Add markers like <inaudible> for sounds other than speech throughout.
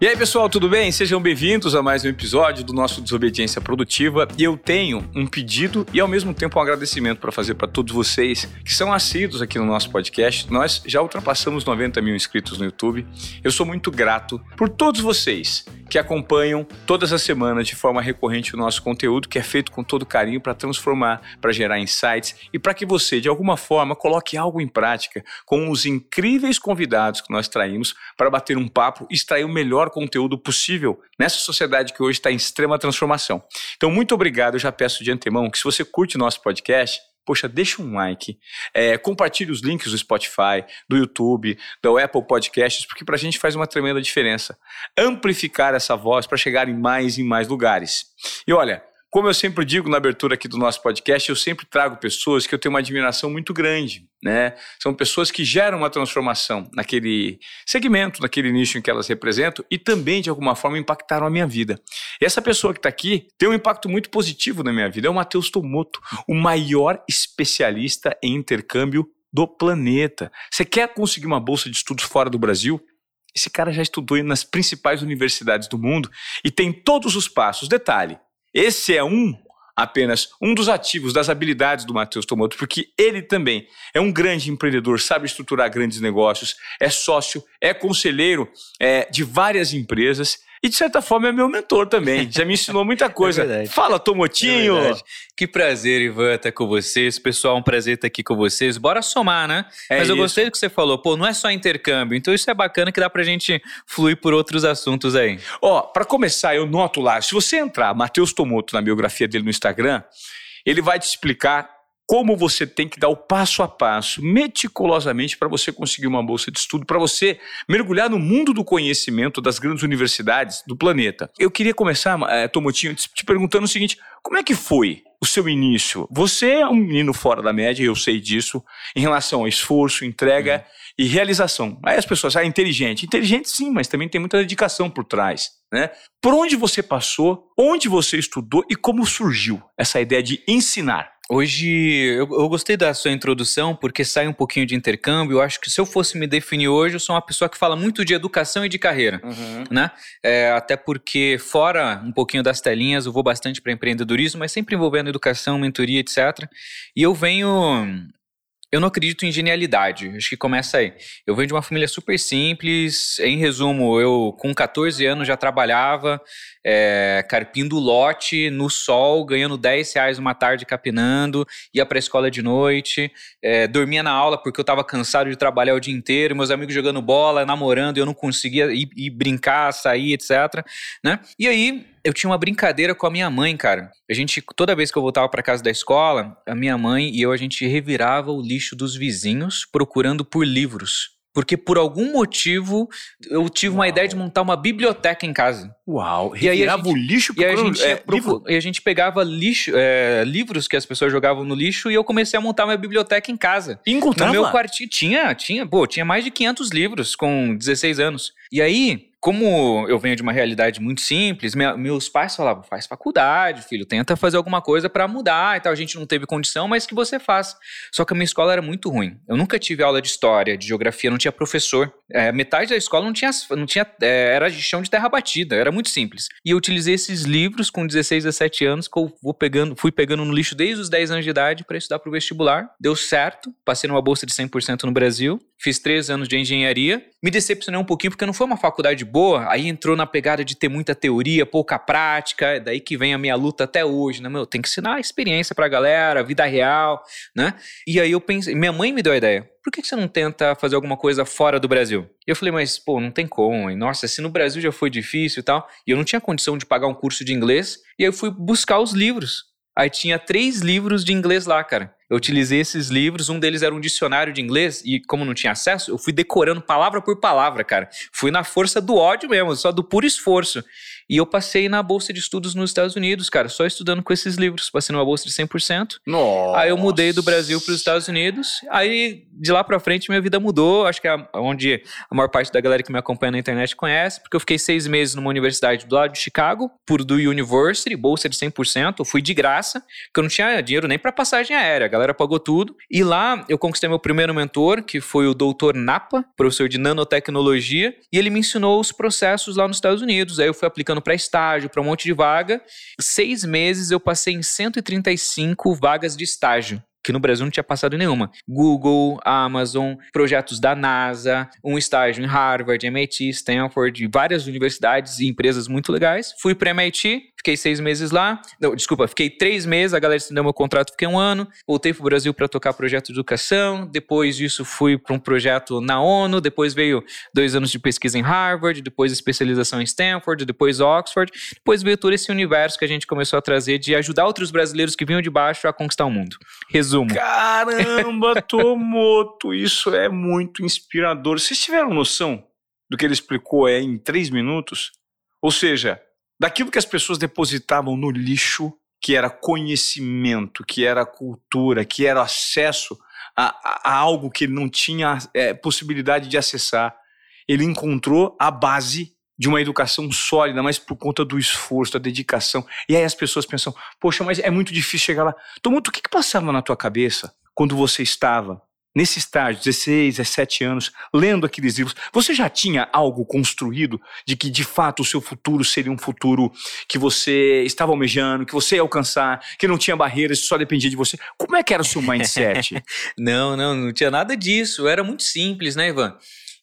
E aí, pessoal, tudo bem? Sejam bem-vindos a mais um episódio do nosso Desobediência Produtiva. E eu tenho um pedido e, ao mesmo tempo, um agradecimento para fazer para todos vocês que são assíduos aqui no nosso podcast. Nós já ultrapassamos 90 mil inscritos no YouTube. Eu sou muito grato por todos vocês que acompanham todas as semanas de forma recorrente o nosso conteúdo, que é feito com todo carinho para transformar, para gerar insights e para que você, de alguma forma, coloque algo em prática com os incríveis convidados que nós traímos para bater um papo e extrair o melhor conteúdo possível nessa sociedade que hoje está em extrema transformação. Então, muito obrigado. Eu já peço de antemão que se você curte nosso podcast, poxa, deixa um like, é, compartilhe os links do Spotify, do YouTube, do Apple Podcasts, porque para a gente faz uma tremenda diferença. Amplificar essa voz para chegar em mais e mais lugares. E olha, como eu sempre digo na abertura aqui do nosso podcast, eu sempre trago pessoas que eu tenho uma admiração muito grande, né? São pessoas que geram uma transformação naquele segmento, naquele nicho em que elas representam e também, de alguma forma, impactaram a minha vida. E essa pessoa que está aqui tem um impacto muito positivo na minha vida. É o Matheus Tomoto, o maior especialista em intercâmbio do planeta. Você quer conseguir uma bolsa de estudos fora do Brasil? Esse cara já estudou nas principais universidades do mundo e tem todos os passos. Detalhe, esse é um apenas um dos ativos das habilidades do Matheus Tomoto, porque ele também é um grande empreendedor, sabe estruturar grandes negócios, é sócio, é conselheiro é, de várias empresas e, de certa forma, é meu mentor também. Já me ensinou muita <laughs> coisa. É Fala, Tomotinho! É que prazer, Ivan, estar com vocês. Pessoal, um prazer estar aqui com vocês. Bora somar, né? É Mas eu isso. gostei do que você falou. Pô, não é só intercâmbio. Então isso é bacana que dá pra gente fluir por outros assuntos aí. Ó, para começar, eu noto lá, se você entrar, Matheus Tomoto, na biografia dele no Instagram, ele vai te explicar como você tem que dar o passo a passo, meticulosamente, para você conseguir uma bolsa de estudo, para você mergulhar no mundo do conhecimento das grandes universidades do planeta. Eu queria começar, é, Tomotinho, te perguntando o seguinte: como é que foi o seu início? Você é um menino fora da média, eu sei disso, em relação a esforço, entrega uhum. e realização. Aí as pessoas, ah, inteligente. Inteligente sim, mas também tem muita dedicação por trás. Né? Por onde você passou, onde você estudou e como surgiu essa ideia de ensinar? Hoje, eu, eu, gostei da sua introdução, porque sai um pouquinho de intercâmbio. Eu acho que se eu fosse me definir hoje, eu sou uma pessoa que fala muito de educação e de carreira, uhum. né? É, até porque, fora um pouquinho das telinhas, eu vou bastante para empreendedorismo, mas sempre envolvendo educação, mentoria, etc. E eu venho eu não acredito em genialidade. Acho que começa aí. Eu venho de uma família super simples. Em resumo, eu com 14 anos já trabalhava é, carpindo lote no sol, ganhando 10 reais uma tarde capinando, ia para a escola de noite, é, dormia na aula porque eu estava cansado de trabalhar o dia inteiro, meus amigos jogando bola, namorando, eu não conseguia ir, ir brincar, sair, etc. Né? E aí eu tinha uma brincadeira com a minha mãe, cara. A gente, toda vez que eu voltava para casa da escola, a minha mãe e eu, a gente revirava o lixo dos vizinhos procurando por livros. Porque por algum motivo eu tive Uau. uma ideia de montar uma biblioteca em casa. Uau! E aí a gente, o lixo e a gente, é, livro. E a gente pegava lixo, é, livros que as pessoas jogavam no lixo e eu comecei a montar uma biblioteca em casa. E encontrava? No meu quartinho tinha, tinha, pô, tinha mais de 500 livros com 16 anos. E aí como eu venho de uma realidade muito simples, minha, meus pais falavam: faz faculdade, filho, tenta fazer alguma coisa para mudar e tal. A gente não teve condição, mas que você faça. Só que a minha escola era muito ruim. Eu nunca tive aula de história, de geografia, não tinha professor. É, metade da escola não tinha, não tinha é, era de chão de terra batida, era muito simples. E eu utilizei esses livros com 16, 17 anos, que eu vou pegando, fui pegando no lixo desde os 10 anos de idade para estudar para o vestibular. Deu certo, passei numa bolsa de 100% no Brasil, fiz três anos de engenharia. Me decepcionei um pouquinho porque não foi uma faculdade boa, aí entrou na pegada de ter muita teoria, pouca prática, é daí que vem a minha luta até hoje, né? Meu, tem que ensinar a experiência pra galera, vida real, né? E aí eu pensei, minha mãe me deu a ideia, por que você não tenta fazer alguma coisa fora do Brasil? E eu falei, mas pô, não tem como, e nossa, se no Brasil já foi difícil e tal, e eu não tinha condição de pagar um curso de inglês, e aí eu fui buscar os livros. Aí tinha três livros de inglês lá, cara. Eu utilizei esses livros, um deles era um dicionário de inglês, e como não tinha acesso, eu fui decorando palavra por palavra, cara. Fui na força do ódio mesmo, só do puro esforço. E eu passei na bolsa de estudos nos Estados Unidos, cara, só estudando com esses livros. Passei numa bolsa de 100%. Nossa. Aí eu mudei do Brasil para os Estados Unidos. Aí de lá para frente minha vida mudou. Acho que é onde a maior parte da galera que me acompanha na internet conhece, porque eu fiquei seis meses numa universidade do lado de Chicago, por do University, bolsa de 100%. Eu fui de graça, porque eu não tinha dinheiro nem para passagem aérea. galera pagou tudo. E lá eu conquistei meu primeiro mentor, que foi o doutor Napa, professor de nanotecnologia, e ele me ensinou os processos lá nos Estados Unidos. Aí eu fui aplicando para estágio, para um monte de vaga. Seis meses eu passei em 135 vagas de estágio que no Brasil não tinha passado nenhuma. Google, Amazon, projetos da NASA, um estágio em Harvard, MIT, Stanford, várias universidades e empresas muito legais. Fui para MIT, fiquei seis meses lá. Não, desculpa, fiquei três meses, a galera estendeu meu contrato, fiquei um ano. Voltei para o Brasil para tocar projeto de educação. Depois disso, fui para um projeto na ONU. Depois veio dois anos de pesquisa em Harvard, depois especialização em Stanford, depois Oxford. Depois veio todo esse universo que a gente começou a trazer de ajudar outros brasileiros que vinham de baixo a conquistar o mundo. Resumo. Caramba, <laughs> Tomoto, isso é muito inspirador. Vocês tiveram noção do que ele explicou é em três minutos? Ou seja, daquilo que as pessoas depositavam no lixo, que era conhecimento, que era cultura, que era acesso a, a, algo que ele não tinha é, possibilidade de acessar, ele encontrou a base de uma educação sólida, mas por conta do esforço, da dedicação. E aí as pessoas pensam, poxa, mas é muito difícil chegar lá. Tomoto, o que, que passava na tua cabeça quando você estava nesse estágio, 16, 17 anos, lendo aqueles livros, você já tinha algo construído de que de fato o seu futuro seria um futuro que você estava almejando, que você ia alcançar, que não tinha barreiras, só dependia de você? Como é que era o seu mindset? <laughs> não, não, não tinha nada disso. Era muito simples, né, Ivan?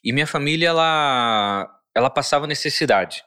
E minha família, ela ela passava necessidade.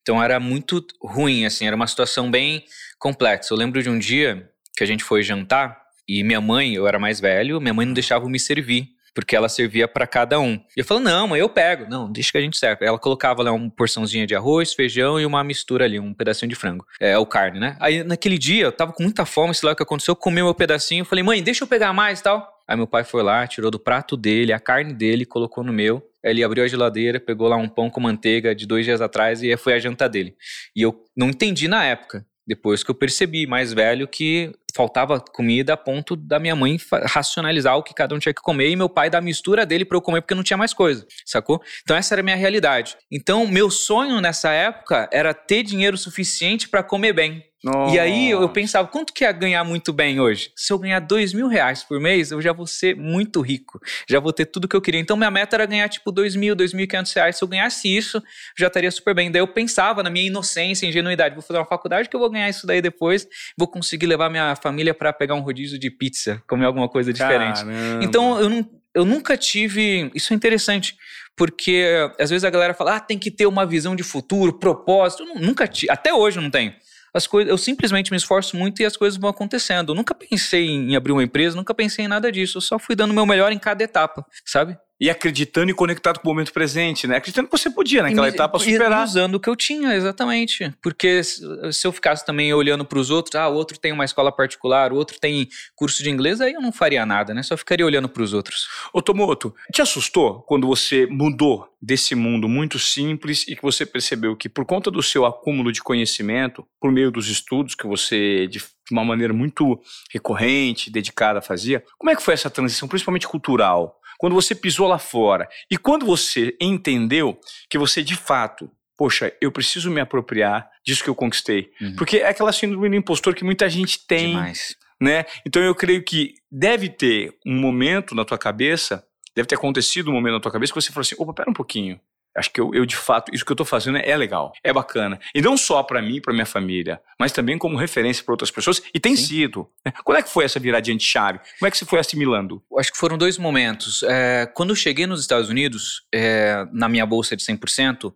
Então era muito ruim, assim, era uma situação bem complexa. Eu lembro de um dia que a gente foi jantar e minha mãe, eu era mais velho, minha mãe não deixava eu me servir, porque ela servia para cada um. E eu falei, não, mãe, eu pego. Não, deixa que a gente serve. Ela colocava lá uma porçãozinha de arroz, feijão e uma mistura ali, um pedacinho de frango. É, o carne, né? Aí naquele dia eu tava com muita fome, sei lá o que aconteceu, eu comi meu pedacinho, falei, mãe, deixa eu pegar mais e tal. Aí meu pai foi lá, tirou do prato dele, a carne dele, colocou no meu. Ele abriu a geladeira, pegou lá um pão com manteiga de dois dias atrás e foi a janta dele. E eu não entendi na época. Depois que eu percebi, mais velho, que faltava comida a ponto da minha mãe racionalizar o que cada um tinha que comer e meu pai dar a mistura dele para eu comer porque não tinha mais coisa, sacou? Então essa era a minha realidade. Então meu sonho nessa época era ter dinheiro suficiente para comer bem. Nossa. E aí eu pensava, quanto que ia ganhar muito bem hoje? Se eu ganhar dois mil reais por mês, eu já vou ser muito rico. Já vou ter tudo que eu queria. Então minha meta era ganhar tipo dois mil, dois mil e quinhentos reais. Se eu ganhasse isso, já estaria super bem. Daí eu pensava na minha inocência, ingenuidade. Vou fazer uma faculdade que eu vou ganhar isso daí depois. Vou conseguir levar minha família para pegar um rodízio de pizza, comer alguma coisa diferente. Caramba. Então eu, não, eu nunca tive... Isso é interessante porque às vezes a galera fala, ah, tem que ter uma visão de futuro, propósito. Eu nunca tive, até hoje eu não tenho as coisas, eu simplesmente me esforço muito e as coisas vão acontecendo. Eu nunca pensei em abrir uma empresa, nunca pensei em nada disso. Eu só fui dando o meu melhor em cada etapa, sabe? E acreditando e conectado com o momento presente, né? Acreditando que você podia naquela etapa superar. E usando o que eu tinha, exatamente. Porque se eu ficasse também olhando para os outros, ah, o outro tem uma escola particular, o outro tem curso de inglês, aí eu não faria nada, né? Só ficaria olhando para os outros. Ô Tomoto, te assustou quando você mudou desse mundo muito simples e que você percebeu que por conta do seu acúmulo de conhecimento, por meio dos estudos que você de uma maneira muito recorrente, dedicada fazia, como é que foi essa transição, principalmente cultural? Quando você pisou lá fora e quando você entendeu que você de fato, poxa, eu preciso me apropriar disso que eu conquistei. Uhum. Porque é aquela síndrome do impostor que muita gente tem. Demais. Né? Então eu creio que deve ter um momento na tua cabeça, deve ter acontecido um momento na tua cabeça que você falou assim: opa, pera um pouquinho. Acho que eu, eu, de fato, isso que eu estou fazendo é legal, é bacana. E não só para mim, para minha família, mas também como referência para outras pessoas. E tem Sim. sido. Né? Quando é que foi essa viradinha de chave? Como é que você foi assimilando? Acho que foram dois momentos. É, quando eu cheguei nos Estados Unidos, é, na minha bolsa de 100%,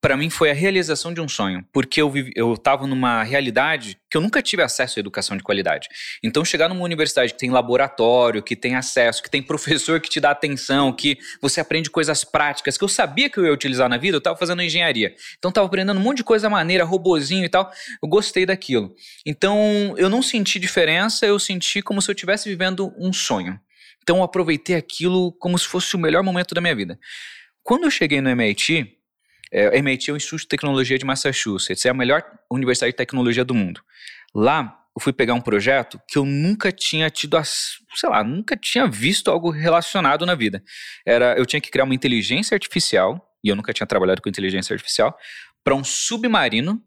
para mim foi a realização de um sonho, porque eu vivi, eu estava numa realidade que eu nunca tive acesso à educação de qualidade. Então chegar numa universidade que tem laboratório, que tem acesso, que tem <laughs> professor que te dá atenção, que você aprende coisas práticas que eu sabia que eu ia utilizar na vida, eu estava fazendo engenharia. Então estava aprendendo um monte de coisa maneira, robozinho e tal. Eu gostei daquilo. Então eu não senti diferença, eu senti como se eu estivesse vivendo um sonho. Então eu aproveitei aquilo como se fosse o melhor momento da minha vida. Quando eu cheguei no MIT, é, o Instituto de Tecnologia de Massachusetts, é a melhor universidade de tecnologia do mundo. Lá, eu fui pegar um projeto que eu nunca tinha tido, sei lá, nunca tinha visto algo relacionado na vida. Era, eu tinha que criar uma inteligência artificial, e eu nunca tinha trabalhado com inteligência artificial, para um submarino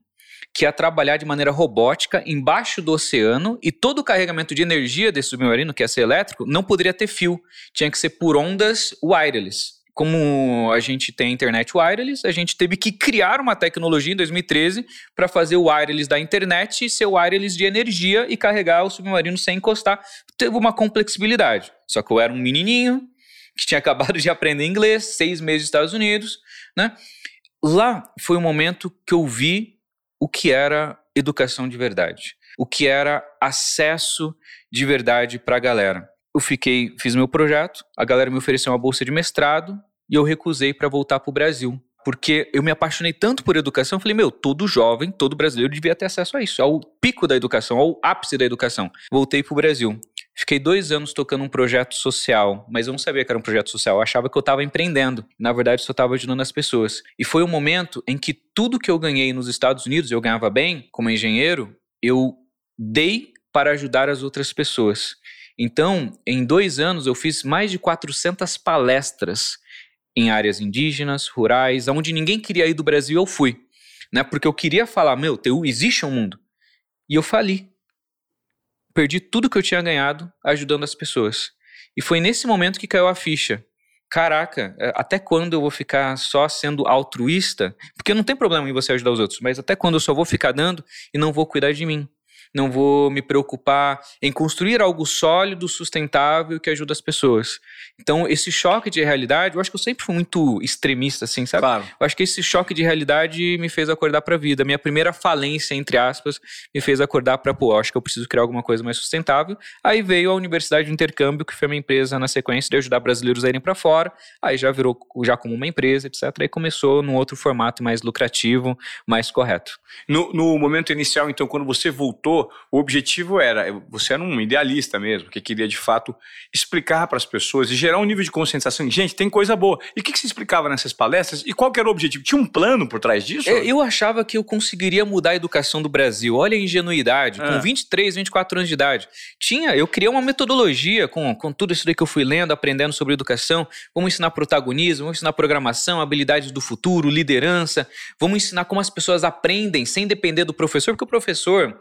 que ia trabalhar de maneira robótica embaixo do oceano e todo o carregamento de energia desse submarino, que ia ser elétrico, não poderia ter fio, tinha que ser por ondas wireless. Como a gente tem internet wireless, a gente teve que criar uma tecnologia em 2013 para fazer o wireless da internet ser o wireless de energia e carregar o submarino sem encostar. Teve uma complexibilidade. Só que eu era um menininho que tinha <laughs> acabado de aprender inglês, seis meses nos Estados Unidos, né? Lá foi o momento que eu vi o que era educação de verdade, o que era acesso de verdade para a galera. Eu fiquei, fiz meu projeto, a galera me ofereceu uma bolsa de mestrado e eu recusei para voltar para o Brasil. Porque eu me apaixonei tanto por educação, falei, meu, todo jovem, todo brasileiro devia ter acesso a isso, ao pico da educação, ao ápice da educação. Voltei para o Brasil. Fiquei dois anos tocando um projeto social, mas eu não sabia que era um projeto social. Eu achava que eu estava empreendendo. Na verdade, só estava ajudando as pessoas. E foi um momento em que tudo que eu ganhei nos Estados Unidos, eu ganhava bem como engenheiro, eu dei para ajudar as outras pessoas. Então, em dois anos, eu fiz mais de 400 palestras em áreas indígenas, rurais, onde ninguém queria ir do Brasil, eu fui. Né? Porque eu queria falar, meu, existe um mundo. E eu fali perdi tudo que eu tinha ganhado ajudando as pessoas. E foi nesse momento que caiu a ficha. Caraca, é, até quando eu vou ficar só sendo altruísta? Porque não tem problema em você ajudar os outros, mas até quando eu só vou ficar dando e não vou cuidar de mim? Não vou me preocupar em construir algo sólido, sustentável que ajude as pessoas. Então, esse choque de realidade, eu acho que eu sempre fui muito extremista, assim, sabe? Claro. Eu acho que esse choque de realidade me fez acordar para a vida. Minha primeira falência, entre aspas, me fez acordar para, pô, acho que eu preciso criar alguma coisa mais sustentável. Aí veio a Universidade de Intercâmbio, que foi uma empresa na sequência de ajudar brasileiros a irem para fora. Aí já virou já como uma empresa, etc. Aí começou num outro formato mais lucrativo, mais correto. No, no momento inicial, então, quando você voltou o objetivo era, você era um idealista mesmo, que queria de fato explicar para as pessoas e gerar um nível de conscientização. Gente, tem coisa boa. E o que, que você explicava nessas palestras? E qual era o objetivo? Tinha um plano por trás disso? Eu, eu achava que eu conseguiria mudar a educação do Brasil. Olha a ingenuidade, com 23, é. 24 anos de idade. Tinha, eu criei uma metodologia com, com tudo isso daí que eu fui lendo, aprendendo sobre educação. Vamos ensinar protagonismo, vamos ensinar programação, habilidades do futuro, liderança. Vamos ensinar como as pessoas aprendem sem depender do professor, porque o professor,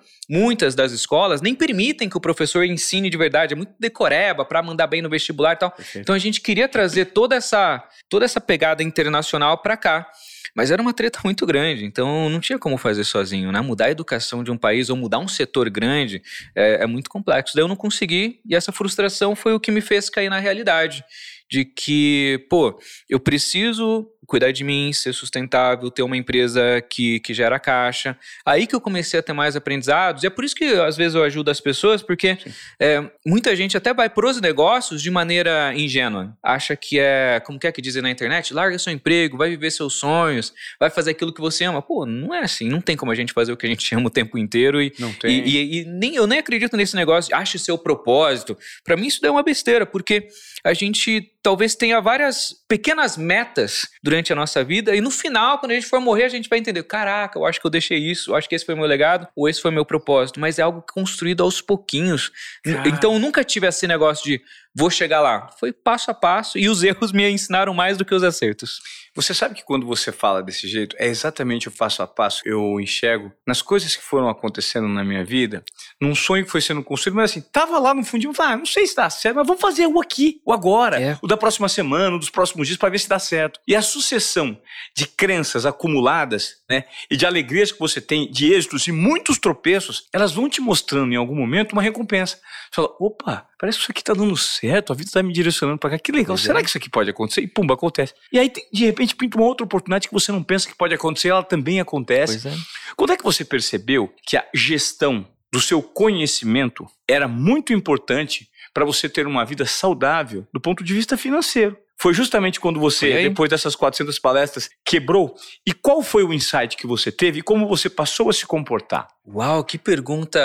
muitas das escolas nem permitem que o professor ensine de verdade, é muito decoreba para mandar bem no vestibular e tal. Perfeito. Então a gente queria trazer toda essa, toda essa pegada internacional para cá. Mas era uma treta muito grande, então não tinha como fazer sozinho, né? Mudar a educação de um país ou mudar um setor grande é, é muito complexo. Daí eu não consegui, e essa frustração foi o que me fez cair na realidade de que, pô, eu preciso cuidar de mim, ser sustentável, ter uma empresa que, que gera caixa. Aí que eu comecei a ter mais aprendizados. E é por isso que às vezes eu ajudo as pessoas, porque é, muita gente até vai pros negócios de maneira ingênua. Acha que é, como que é que dizem na internet? Larga seu emprego, vai viver seus sonhos, vai fazer aquilo que você ama. Pô, não é assim. Não tem como a gente fazer o que a gente <laughs> ama o tempo inteiro. E, não tem. E, e, e nem, eu nem acredito nesse negócio, ache seu propósito. Para mim isso é uma besteira, porque a gente talvez tenha várias pequenas metas durante a nossa vida e no final, quando a gente for morrer, a gente vai entender: caraca, eu acho que eu deixei isso, eu acho que esse foi meu legado ou esse foi meu propósito, mas é algo construído aos pouquinhos. Cara. Então eu nunca tive esse negócio de vou chegar lá. Foi passo a passo e os <laughs> erros me ensinaram mais do que os acertos. Você sabe que quando você fala desse jeito, é exatamente o passo a passo que eu enxergo nas coisas que foram acontecendo na minha vida, num sonho que foi sendo construído, mas assim, tava lá no fundinho, ah, não sei se dá certo, mas vamos fazer o aqui, o agora, é. o da próxima semana, o dos próximos dias, para ver se dá certo. E a sucessão de crenças acumuladas, né, e de alegrias que você tem, de êxitos e muitos tropeços, elas vão te mostrando em algum momento uma recompensa. Você fala, opa, parece que isso aqui tá dando certo, a vida tá me direcionando para cá, que legal, pois será é. que isso aqui pode acontecer? E pumba, acontece. E aí, de repente, pinta uma outra oportunidade que você não pensa que pode acontecer, ela também acontece. Pois é. Quando é que você percebeu que a gestão do seu conhecimento era muito importante para você ter uma vida saudável do ponto de vista financeiro? Foi justamente quando você, depois dessas 400 palestras, quebrou? E qual foi o insight que você teve e como você passou a se comportar? Uau, que pergunta!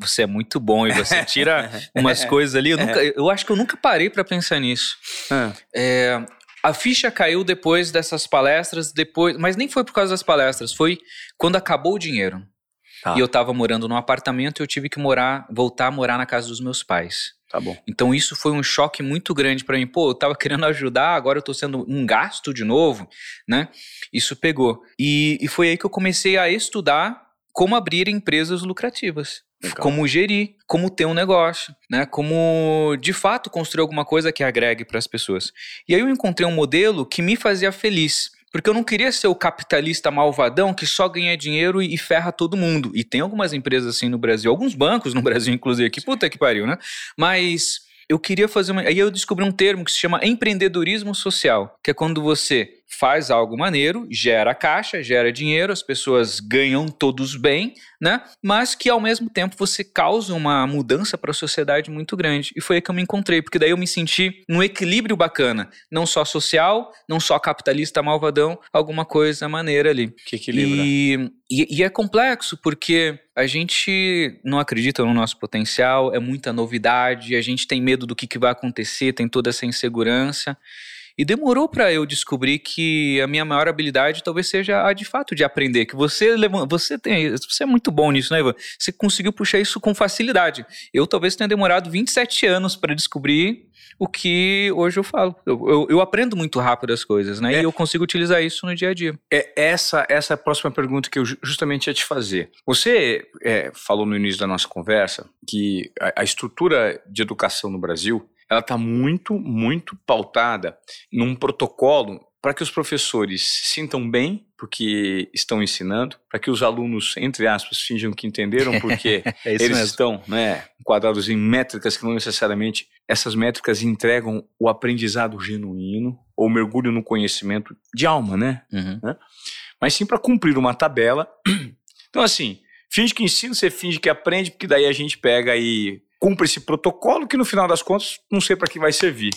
Você é muito bom e você tira <laughs> umas coisas ali. Eu, nunca, eu acho que eu nunca parei para pensar nisso. Ah. É, a ficha caiu depois dessas palestras, depois, mas nem foi por causa das palestras, foi quando acabou o dinheiro. Tá. E eu estava morando num apartamento e eu tive que morar, voltar a morar na casa dos meus pais. Tá bom. Então isso foi um choque muito grande para mim. Pô, eu tava querendo ajudar, agora eu tô sendo um gasto de novo, né? Isso pegou. E, e foi aí que eu comecei a estudar como abrir empresas lucrativas. Legal. Como gerir, como ter um negócio, né? Como de fato construir alguma coisa que agregue para as pessoas. E aí eu encontrei um modelo que me fazia feliz. Porque eu não queria ser o capitalista malvadão que só ganha dinheiro e ferra todo mundo. E tem algumas empresas assim no Brasil, alguns bancos no <laughs> Brasil, inclusive, que puta que pariu, né? Mas eu queria fazer uma. Aí eu descobri um termo que se chama empreendedorismo social, que é quando você faz algo maneiro, gera caixa, gera dinheiro, as pessoas ganham todos bem, né? Mas que ao mesmo tempo você causa uma mudança para a sociedade muito grande. E foi aí que eu me encontrei, porque daí eu me senti num equilíbrio bacana, não só social, não só capitalista malvadão, alguma coisa maneira ali. Que equilibra. E, e, e é complexo, porque a gente não acredita no nosso potencial, é muita novidade, a gente tem medo do que, que vai acontecer, tem toda essa insegurança. E demorou para eu descobrir que a minha maior habilidade talvez seja a de fato de aprender. Que você leva- você tem, você é muito bom nisso, né, Ivan? Você conseguiu puxar isso com facilidade. Eu talvez tenha demorado 27 anos para descobrir o que hoje eu falo. Eu, eu- eu aprendo muito rápido as coisas, né? É. E eu consigo utilizar isso no dia a dia. É essa, essa é a próxima pergunta que eu ju- justamente ia te fazer. Você é, falou no início da nossa conversa que a, a estrutura de educação no Brasil ela está muito, muito pautada num protocolo para que os professores se sintam bem porque estão ensinando, para que os alunos, entre aspas, finjam que entenderam porque <laughs> É eles estão né, enquadrados em métricas que não necessariamente essas métricas entregam o aprendizado genuíno ou mergulho no conhecimento de alma, né? Uhum. mas sim para cumprir uma tabela. <clears throat> Então, assim, finge que ensina, você finge que aprende, porque daí a gente pega e cumpre esse protocolo que no final das contas não sei para que vai servir.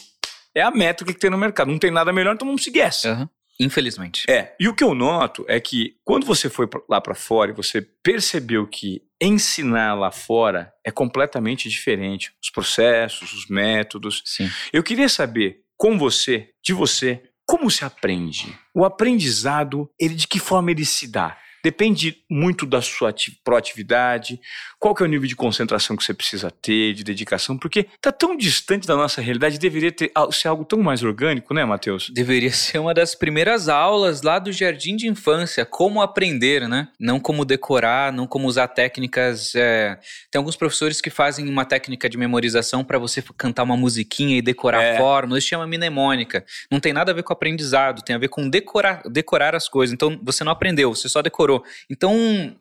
É a métrica que tem no mercado. Não tem nada melhor, então vamos seguir essa. Aham. Infelizmente. É. E o que eu noto é que quando você foi lá para fora e você percebeu que ensinar lá fora é completamente diferente, os processos, os métodos, Sim. eu queria saber com você, de você, como se aprende? O aprendizado, ele de que forma ele se dá? Depende muito da sua ati- proatividade, qual que é o nível de concentração que você precisa ter, de dedicação, porque tá tão distante da nossa realidade, deveria ter, ser algo tão mais orgânico, né, Matheus? Deveria ser uma das primeiras aulas lá do jardim de infância, como aprender, né? Não como decorar, não como usar técnicas. é, Tem alguns professores que fazem uma técnica de memorização para você cantar uma musiquinha e decorar É. a fórmula. Isso chama mnemônica. Não tem nada a ver com aprendizado, tem a ver com decorar, decorar as coisas. Então você não aprendeu, você só decorou. Então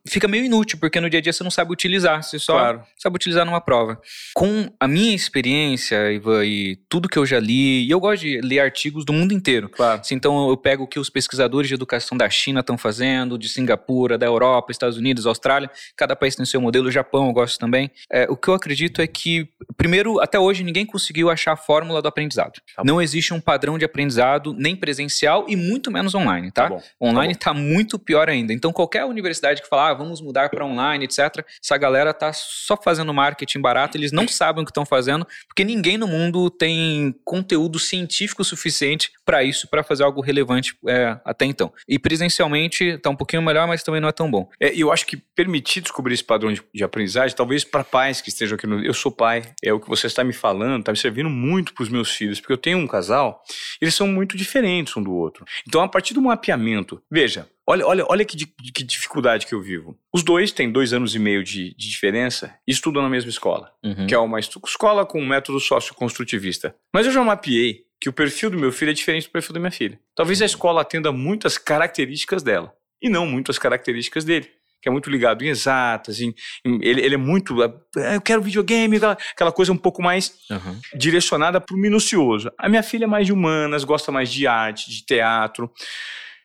fica meio inútil, porque no dia a dia você não sabe utilizar, você só Claro. sabe utilizar numa prova. Com a minha experiência, Ivan, e tudo que eu já li, e eu gosto de ler artigos do mundo inteiro. Claro. Assim, Então eu pego o que os pesquisadores de educação da China estão fazendo, de Singapura, da Europa, Estados Unidos, Austrália, cada país tem seu modelo, o Japão eu gosto também. É, o que eu acredito é que, primeiro, até hoje ninguém conseguiu achar a fórmula do aprendizado. Tá. Não existe um padrão de aprendizado, nem presencial e muito menos online, tá? Tá. Online tá muito pior ainda. Então, qualquer universidade que falar, ah, vamos mudar para online, etc., essa galera tá só fazendo marketing barato, eles não sabem o que estão fazendo, porque ninguém no mundo tem conteúdo científico suficiente para isso, para fazer algo relevante é, até então. E presencialmente tá um pouquinho melhor, mas também não é tão bom. É, eu acho que permitir descobrir esse padrão de, de aprendizagem, talvez para pais que estejam aqui no. Eu sou pai, é o que você está me falando, está me servindo muito para os meus filhos, porque eu tenho um casal, eles são muito diferentes um do outro. Então, a partir do mapeamento, veja. Olha, olha, olha que, que dificuldade que eu vivo. Os dois têm dois anos e meio de, de diferença e estudam na mesma escola, Uhum. que é uma escola com um método socioconstrutivista. Mas eu já mapeei que o perfil do meu filho é diferente do perfil da minha filha. Talvez a escola atenda muitas características dela e não muitas características dele. Que é muito ligado em exatas, em, em- ele, ele é muito. ah, eu quero videogame, aquela, aquela coisa um pouco mais Uhum. direcionada para o minucioso. A minha filha é mais de humanas, gosta mais de arte, de teatro.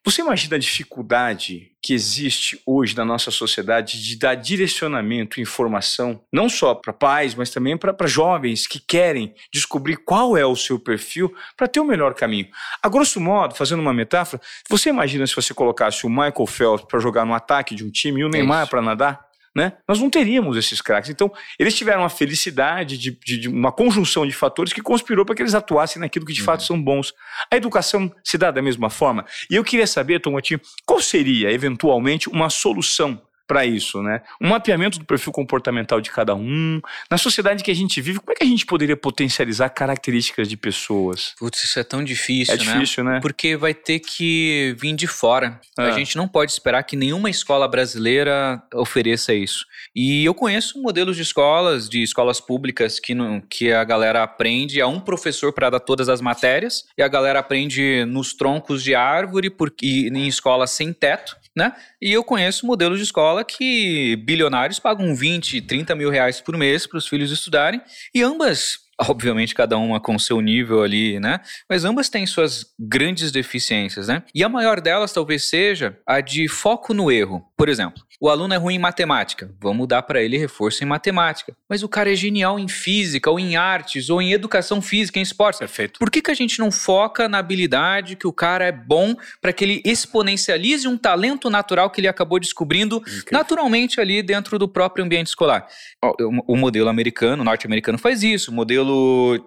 Você imagina a dificuldade que existe hoje na nossa sociedade de dar direcionamento, informação, não só para pais, mas também para jovens que querem descobrir qual é o seu perfil para ter o melhor caminho. A grosso modo, fazendo uma metáfora, você imagina se você colocasse o Michael Phelps para jogar no ataque de um time e o Neymar isso. para nadar? Né? Nós não teríamos esses craques. Então, eles tiveram a felicidade de, de- de uma conjunção de fatores que conspirou para que eles atuassem naquilo que de fato são bons. A educação se dá da mesma forma. E eu queria saber, Tomotinho, qual seria, eventualmente, uma solução para isso, né? Um mapeamento do perfil comportamental de cada um. Na sociedade que a gente vive, como é que a gente poderia potencializar características de pessoas? Putz, isso é tão difícil, É né? difícil, né? Porque vai ter que vir de fora. A Ah. gente não pode esperar que nenhuma escola brasileira ofereça isso. E eu conheço modelos de escolas, de escolas públicas, que, não, que a galera aprende a um professor para dar todas as matérias, e a galera aprende nos troncos de árvore porque, e em escolas sem teto. Né? E eu conheço modelos de escola que bilionários pagam 20, 30 mil reais por mês para os filhos estudarem, e ambas <laughs> obviamente cada uma com seu nível ali, né? Mas ambas têm suas grandes deficiências, né? E a maior delas talvez seja a de foco no erro. Por exemplo, o aluno é ruim em matemática, vamos dar para ele reforço em matemática. Mas o cara é genial em física, ou em artes, ou em educação física, em esportes. Perfeito. Por que, que a gente não foca na habilidade que o cara é bom para que ele exponencialize um talento natural que ele acabou descobrindo Incrível. naturalmente ali dentro do próprio ambiente escolar? O, o modelo americano, norte-americano faz isso, o modelo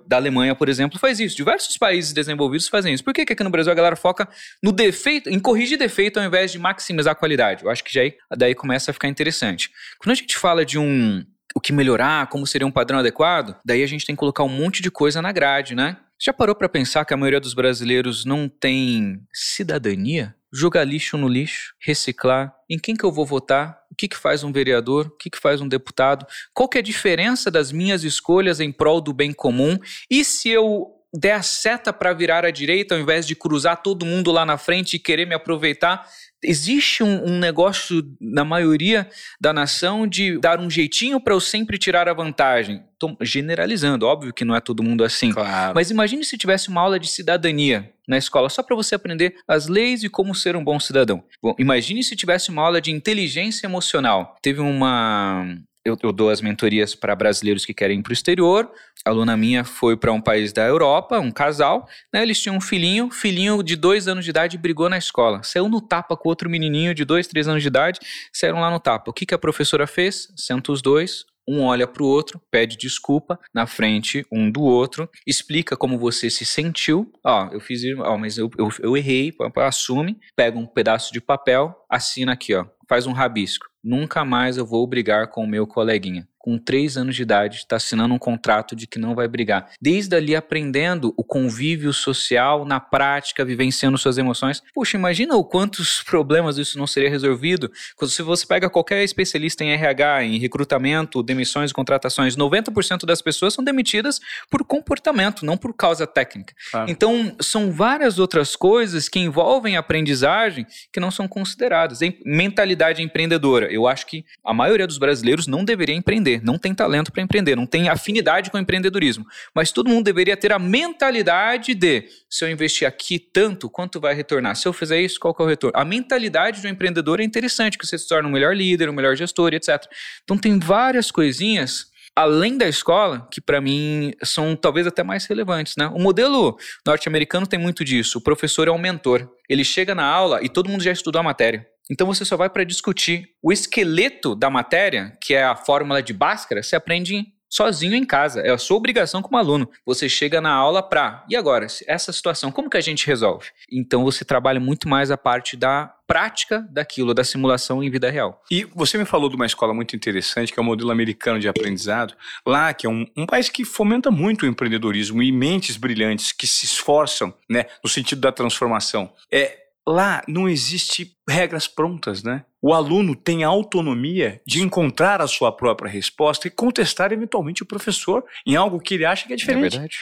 da Alemanha, por exemplo, faz isso. Diversos países desenvolvidos fazem isso. Por que, que aqui no Brasil a galera foca no defeito, em corrigir defeito ao invés de maximizar a qualidade? Eu acho que já aí, daí começa a ficar interessante. Quando a gente fala de um o que melhorar, como seria um padrão adequado, daí a gente tem que colocar um monte de coisa na grade, né? Já parou pra pensar que a maioria dos brasileiros não tem cidadania? Jogar lixo no lixo, reciclar, em quem que eu vou votar, que que faz um vereador, o que que faz um deputado, qual que é a diferença das minhas escolhas em prol do bem comum? E se eu der a seta para virar à direita ao invés de cruzar todo mundo lá na frente e querer me aproveitar, existe um, um negócio na maioria da nação de dar um jeitinho para eu sempre tirar a vantagem. Tô generalizando, óbvio que não é todo mundo assim. Claro. Mas imagine se tivesse uma aula de cidadania na escola, só para você aprender as leis e como ser um bom cidadão. Bom, imagine se tivesse uma aula de inteligência emocional. Teve uma. Eu, eu dou as mentorias para brasileiros que querem ir para o exterior. A aluna minha foi para um país da Europa, um casal. Né, eles tinham um filhinho, filhinho de dois anos de idade brigou na escola. Saiu no tapa com outro menininho de dois, três anos de idade, saíram lá no tapa. O que, que a professora fez? Senta os dois, um olha para o outro, pede desculpa na frente um do outro, explica como você se sentiu. Ó, eu fiz, ó, mas eu, eu, eu errei, assume, pega um pedaço de papel, assina aqui, ó, faz um rabisco. Nunca mais eu vou brigar com o meu coleguinha. Com três anos de idade, está assinando um contrato de que não vai brigar. Desde ali aprendendo o convívio social na prática, vivenciando suas emoções. Puxa, imagina o quantos <laughs> problemas isso não seria resolvido. Quando se você pega qualquer especialista em RH, em recrutamento, demissões e contratações, 90% das pessoas são demitidas por comportamento, não por causa técnica. Claro. Então, são várias outras coisas que envolvem aprendizagem que não são consideradas. Mentalidade empreendedora. Eu acho que a maioria dos brasileiros não deveria empreender, não tem talento para empreender, não tem afinidade com empreendedorismo. Mas todo mundo deveria ter a mentalidade de se eu investir aqui tanto, quanto vai retornar? Se eu fizer isso, qual que é o retorno? A mentalidade do empreendedor é interessante, que você se torna um melhor líder, um melhor gestor, etc. Então tem várias coisinhas além da escola, que para mim são talvez até mais relevantes, né? O modelo norte-americano tem muito disso. O professor é um mentor. Ele chega na aula e todo mundo já estudou a matéria. Então você só vai para discutir o esqueleto da matéria, que é a fórmula de Bhaskara, você aprende sozinho em casa. É a sua obrigação como aluno. Você chega na aula pra, e agora, essa situação, como que a gente resolve? Então você trabalha muito mais a parte da prática daquilo, da simulação em vida real. E você me falou de uma escola muito interessante, que é o modelo americano de aprendizado, lá, que é um, um país que fomenta muito o empreendedorismo e mentes brilhantes que se esforçam, né, no sentido da transformação. É, lá não existe regras prontas, né? O aluno tem a autonomia de encontrar a sua própria resposta e contestar eventualmente o professor em algo que ele acha que é diferente. verdade?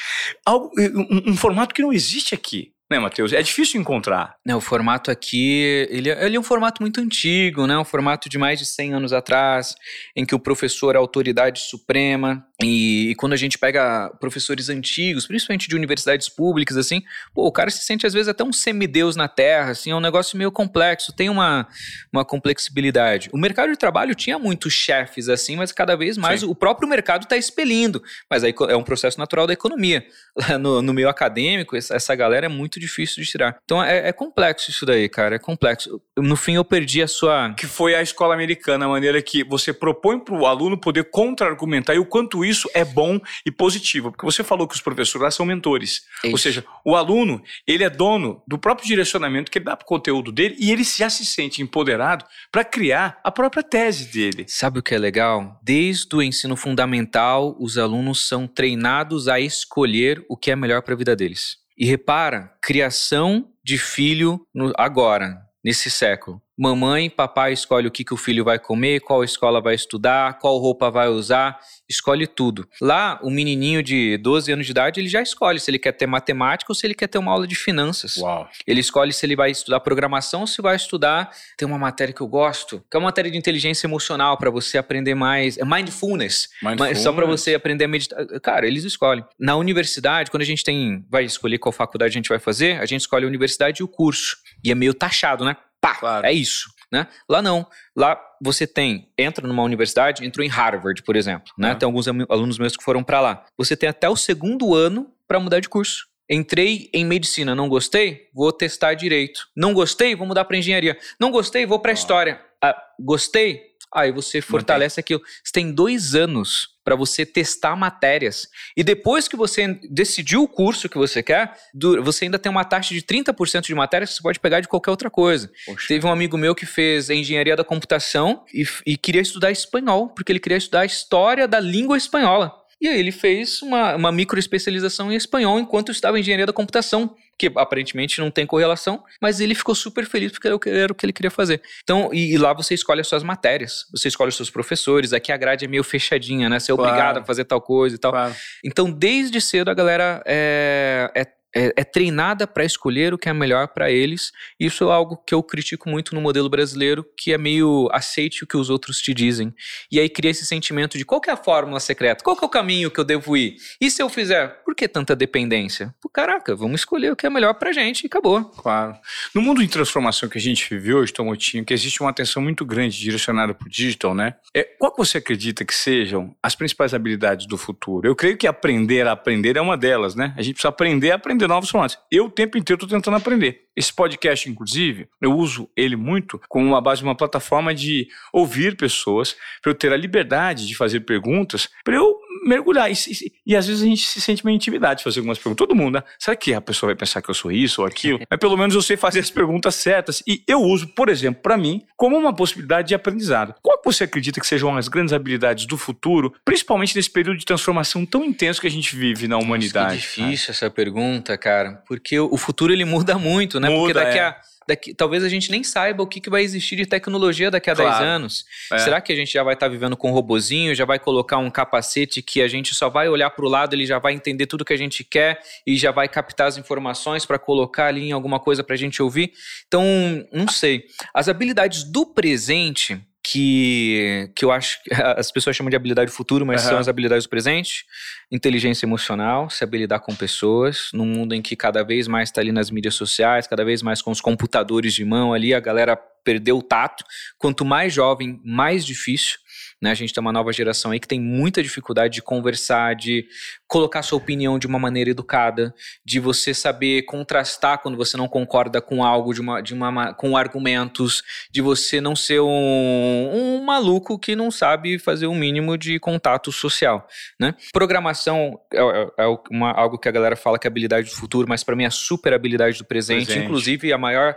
algo, um, um formato que não existe aqui, né, Matheus? É difícil encontrar. Né, o formato aqui, ele, é- ele é um formato muito antigo, né? Um formato de mais de 100 anos atrás, em que o professor é a autoridade suprema. E, e quando a gente pega professores antigos, principalmente de universidades públicas, assim, pô, o cara se sente às vezes até um semideus na Terra, assim, é um negócio meio complexo, tem uma, uma complexibilidade. O mercado de trabalho tinha muitos chefes, assim, mas cada vez mais Sim. o próprio mercado está expelindo. Mas aí é um processo natural da economia. <laughs> No, no meio acadêmico, essa galera é muito difícil de tirar. Então é, é complexo isso daí, cara. É complexo. No fim, eu perdi a sua. Que foi a escola americana, a maneira que você propõe para o aluno poder contra-argumentar e o quanto quanto isso é bom e positivo. Porque você falou que os professores lá são mentores. Isso. Ou seja, o aluno, ele é dono do próprio direcionamento que ele dá para o conteúdo dele e ele já se sente empoderado para criar a própria tese dele. Sabe o que é legal? Desde o ensino fundamental, os alunos são treinados a escolher o que é melhor para a vida deles. E repara, criação de filho no, agora, nesse século. Mamãe, papai escolhe o que, que o filho vai comer, qual escola vai estudar, qual roupa vai usar, escolhe tudo. Lá, o menininho de 12 anos de idade, ele já escolhe se ele quer ter matemática ou se ele quer ter uma aula de finanças. Uau. Ele escolhe se ele vai estudar programação ou se vai estudar. Tem uma matéria que eu gosto, que é uma matéria de inteligência emocional para você aprender mais. É mindfulness. Mindfulness. Só para você aprender a meditar. Cara, eles escolhem. Na universidade, quando a gente tem. Vai escolher qual faculdade a gente vai fazer, a gente escolhe a universidade e o curso. E é meio taxado, né? Pá, Claro. é isso. Né? Lá não. Lá você tem, entra numa universidade, entrou em Harvard, por exemplo. Né? Ah. Tem alguns alunos meus que foram para lá. Você tem até o segundo ano para mudar de curso. Entrei em medicina, não gostei? Vou testar direito. Não gostei? Vou mudar para engenharia. Não gostei? Vou para história. Ah, gostei? Aí você fortalece aquilo. Você tem dois anos para você testar matérias. E depois que você decidiu o curso que você quer, você ainda tem uma taxa de 30% de matérias que você pode pegar de qualquer outra coisa. Poxa. Teve um amigo meu que fez engenharia da computação e, e queria estudar espanhol, porque ele queria estudar a história da língua espanhola. E aí ele fez uma, uma microespecialização em espanhol enquanto estava em engenharia da computação, que aparentemente não tem correlação, mas ele ficou super feliz porque era o que, ele queria fazer. Então, e, e lá você escolhe as suas matérias, você escolhe os seus professores, aqui a grade é meio fechadinha, né? Você é Claro. obrigado a fazer tal coisa e tal. Claro. Então, desde cedo, a galera é, é, é- é treinada para escolher o que é melhor para eles. Isso é algo que eu critico muito no modelo brasileiro, que é meio aceite o que os outros te dizem. E aí cria esse sentimento de qual é a fórmula secreta? Qual é o caminho que eu devo ir? E se eu fizer? Por que tanta dependência? Pô, caraca, vamos escolher o que é melhor pra gente e acabou. Claro. No mundo de transformação que a gente vive hoje, Tomotinho, que existe uma atenção muito grande direcionada para o digital, né? É, qual que você acredita que sejam as principais habilidades do futuro? Eu creio que aprender a aprender é uma delas, né? A gente precisa aprender a aprender novos formatos. Eu o tempo inteiro estou tentando aprender. Esse podcast, inclusive, eu uso ele muito como uma base uma plataforma de ouvir pessoas, para eu ter a liberdade de fazer perguntas, para eu mergulhar. E, e- e às vezes a gente se sente meio intimidade de fazer algumas perguntas. Todo mundo, né? Será que a pessoa vai pensar que eu sou isso ou aquilo? <laughs> Mas pelo menos eu sei fazer as perguntas certas. E eu uso, por exemplo, para mim, como uma possibilidade de aprendizado. Qual que você acredita que sejam as grandes habilidades do futuro, principalmente nesse período de transformação tão intenso que a gente vive na humanidade? Que difícil essa pergunta, cara. Porque o o futuro ele muda muito, né? Muda, Porque daqui é. a. Daqui, talvez a gente nem saiba o que, que vai existir de tecnologia daqui a 10 Claro. anos. É. Será que a gente já vai estar vivendo com um robozinho, já vai colocar um capacete que a gente só vai olhar para o lado, ele já vai entender tudo que a gente quer e já vai captar as informações para colocar ali em alguma coisa para a gente ouvir? Então, não sei. As habilidades do presente, que, que eu acho que <laughs> as pessoas chamam de habilidade do futuro, mas Aham. são as habilidades do presente. Inteligência emocional, saber lidar com pessoas, num mundo em que cada vez mais está ali nas mídias sociais, cada vez mais com os computadores de mão ali, a galera perdeu o tato. Quanto mais jovem, mais difícil. Né? A gente tem uma nova geração aí que tem muita dificuldade de conversar, de colocar sua opinião de uma maneira educada, de você saber contrastar quando você não concorda com algo, de uma, de uma, ma- com argumentos, de você não ser um, um maluco que não sabe fazer o mínimo de contato social. Né? Programação é, é- é uma- algo que a galera fala que é habilidade do futuro, mas para mim é super habilidade do presente. Presente. Inclusive, a maior,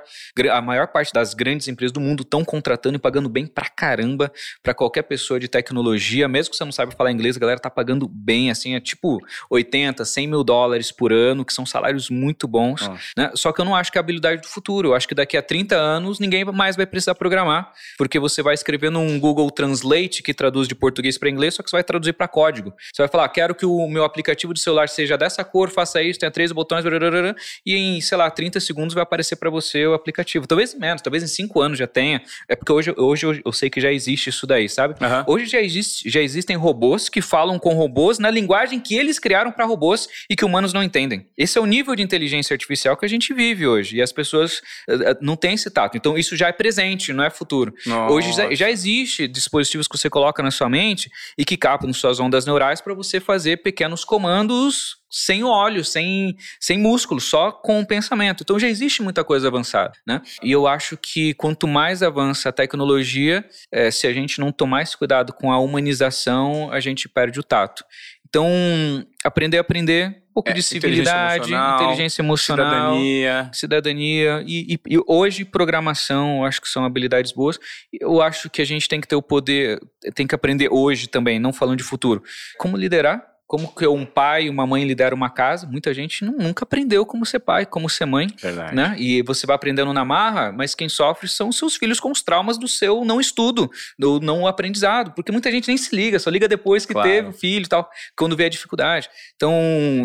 a maior parte das grandes empresas do mundo estão contratando e pagando bem pra caramba para qualquer pessoa de tecnologia, mesmo que você não saiba falar inglês, a galera tá pagando bem, assim, é tipo 80, 100 mil dólares por ano, que são salários muito bons. Né? Só que eu não acho que é a habilidade do futuro. Eu acho que daqui a 30 anos ninguém mais vai precisar programar, porque você vai escrever num Google Translate que traduz de português para inglês, só que você vai traduzir para código. Você vai falar, quero que o meu aplicativo de celular seja dessa cor, faça isso, tenha três botões, brararara", e em, sei lá, 30 segundos vai aparecer para você o aplicativo. Talvez menos, talvez em 5 anos já tenha. É porque hoje, hoje eu- sei que já existe isso daí, sabe? Aham. Hoje já, existe, já existem robôs que falam com robôs na linguagem que eles eles criaram para robôs e que humanos não entendem. Esse é o nível de inteligência artificial que a gente vive hoje. E as pessoas uh, não têm esse tato. Então, isso já é presente, não é futuro. Nossa. Hoje já, já, existe dispositivos que você coloca na sua mente e que captam suas ondas neurais para você fazer pequenos comandos sem óleo, sem, sem músculo, só com o pensamento. Então já existe muita coisa avançada, né? E eu acho que quanto mais avança a tecnologia, é, se a gente não tomar esse cuidado com a humanização, a gente perde o tato. Então, aprender a aprender, um pouco é, de civilidade, inteligência emocional, inteligência emocional cidadania, cidadania. E, e, e, hoje programação, acho que são habilidades boas. Eu acho que a gente tem que ter o poder, tem que aprender hoje também, não falando de futuro, como liderar como que um pai e uma mãe lideram uma casa, muita gente nunca aprendeu como ser pai, como ser mãe. Verdade. Né? E você vai aprendendo na marra, mas quem sofre são seus filhos com os traumas do seu não estudo, do não aprendizado. Porque muita gente nem se liga, só liga depois que claro. teve filho e tal, quando vê a dificuldade. Então,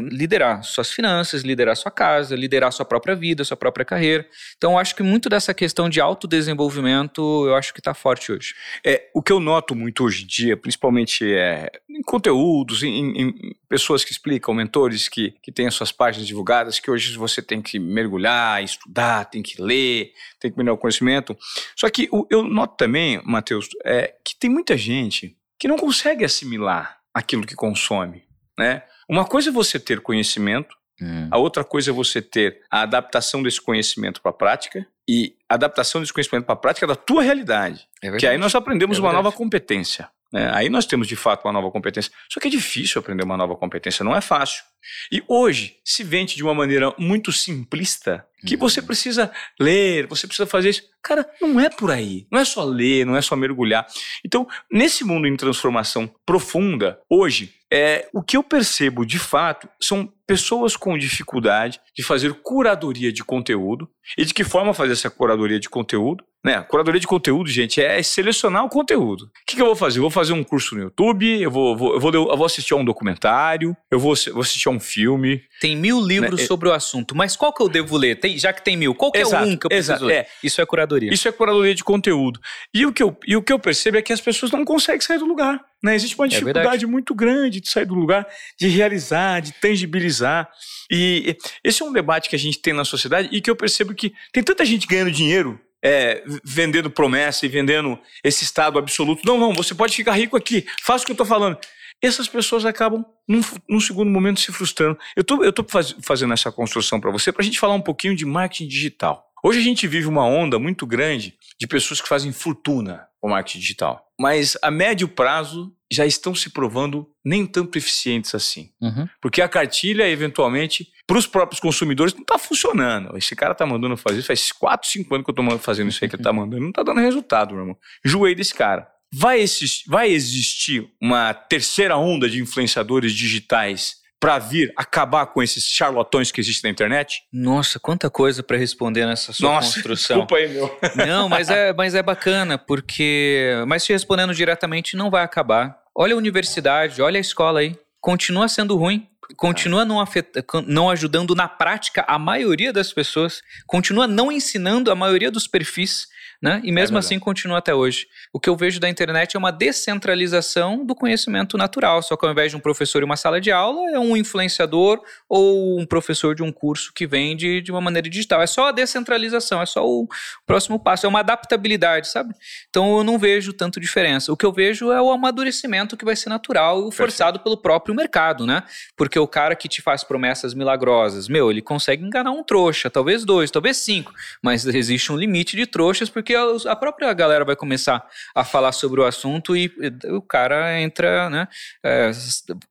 liderar suas finanças, liderar sua casa, liderar sua própria vida, sua própria carreira. Então, eu acho que muito dessa questão de autodesenvolvimento, eu acho que está forte hoje. É, o que eu noto muito hoje em dia, principalmente é, em conteúdos, em, em pessoas que explicam, mentores que, que têm as suas páginas divulgadas, que hoje você tem que mergulhar, estudar, tem que ler, tem que melhorar o conhecimento. Só que eu noto também, Matheus, é, que tem muita gente que não consegue assimilar aquilo que consome. Né? Uma coisa é você ter conhecimento, hum. a outra coisa é você ter a adaptação desse conhecimento para a prática e a adaptação desse conhecimento para a prática da tua realidade. É que aí nós aprendemos é uma nova competência. Né? Aí nós temos de fato uma nova competência. Só que é difícil aprender uma nova competência, não é fácil. E hoje se vende de uma maneira muito simplista que você uhum. precisa ler, você precisa fazer isso. Cara, não é por aí. Não é só ler, não é só mergulhar. Então, nesse mundo em transformação profunda, hoje, é, o que eu percebo de fato são pessoas com dificuldade de fazer curadoria de conteúdo. E de que forma fazer essa curadoria de conteúdo? Né? Curadoria de conteúdo, gente, é selecionar o conteúdo. O que, que eu vou fazer? Eu vou fazer um curso no YouTube, eu vou, vou, eu vou, eu vou assistir a um documentário, eu vou, vou assistir a um filme. Tem mil livros né? sobre o assunto, mas qual que eu devo ler? Tem, já que tem mil, qual que exato, é o um que eu preciso exato, ler? É. Isso é curadoria. Isso é curadoria de conteúdo. E o que eu, e o que eu percebo é que as pessoas não conseguem sair do lugar. Né? Existe uma é dificuldade é muito grande de sair do lugar, de realizar, de tangibilizar. E esse é um debate que a gente tem na sociedade e que eu percebo que tem tanta gente ganhando dinheiro é, vendendo promessa e vendendo esse estado absoluto. Não, não, você pode ficar rico aqui, faça o que eu estou falando. Essas pessoas acabam, num, num, segundo momento, se frustrando. Eu estou tô faz, fazendo essa construção para você para a gente falar um pouquinho de marketing digital. Hoje a gente vive uma onda muito grande de pessoas que fazem fortuna com marketing digital. Mas a médio prazo já estão se provando nem tanto eficientes assim. Uhum. Porque a cartilha, eventualmente, para os próprios consumidores, não está funcionando. Esse cara está mandando fazer isso, faz 4, 5 anos que eu estou fazendo isso aí que ele está mandando, não está dando resultado, meu irmão. Joei desse cara. Vai existir, vai existir uma terceira onda de influenciadores digitais para vir acabar com esses charlatões que existem na internet? Nossa, quanta coisa para responder nessa sua Nossa, construção. Desculpa aí, meu. <laughs> Não, mas é, mas é bacana, porque. Mas te respondendo diretamente, não vai acabar. Olha a universidade, olha a escola aí. Continua sendo ruim, continua não, afeta, não ajudando na prática a maioria das pessoas, continua não ensinando a maioria dos perfis né? E mesmo é assim continua até hoje. O que eu vejo da internet é uma descentralização do conhecimento natural, só que ao invés de um professor em uma sala de aula, é um influenciador ou um professor de um curso que vende de uma maneira digital. É só a descentralização, é só o próximo passo, é uma adaptabilidade, sabe? Então eu não vejo tanto diferença. O que eu vejo é o amadurecimento que vai ser natural e forçado pelo próprio mercado, né? Porque o cara que te faz promessas milagrosas, meu, ele consegue enganar um trouxa, talvez dois, talvez cinco, mas <laughs> existe um limite de trouxas porque porque a própria galera vai começar a falar sobre o assunto e o cara entra, né? É,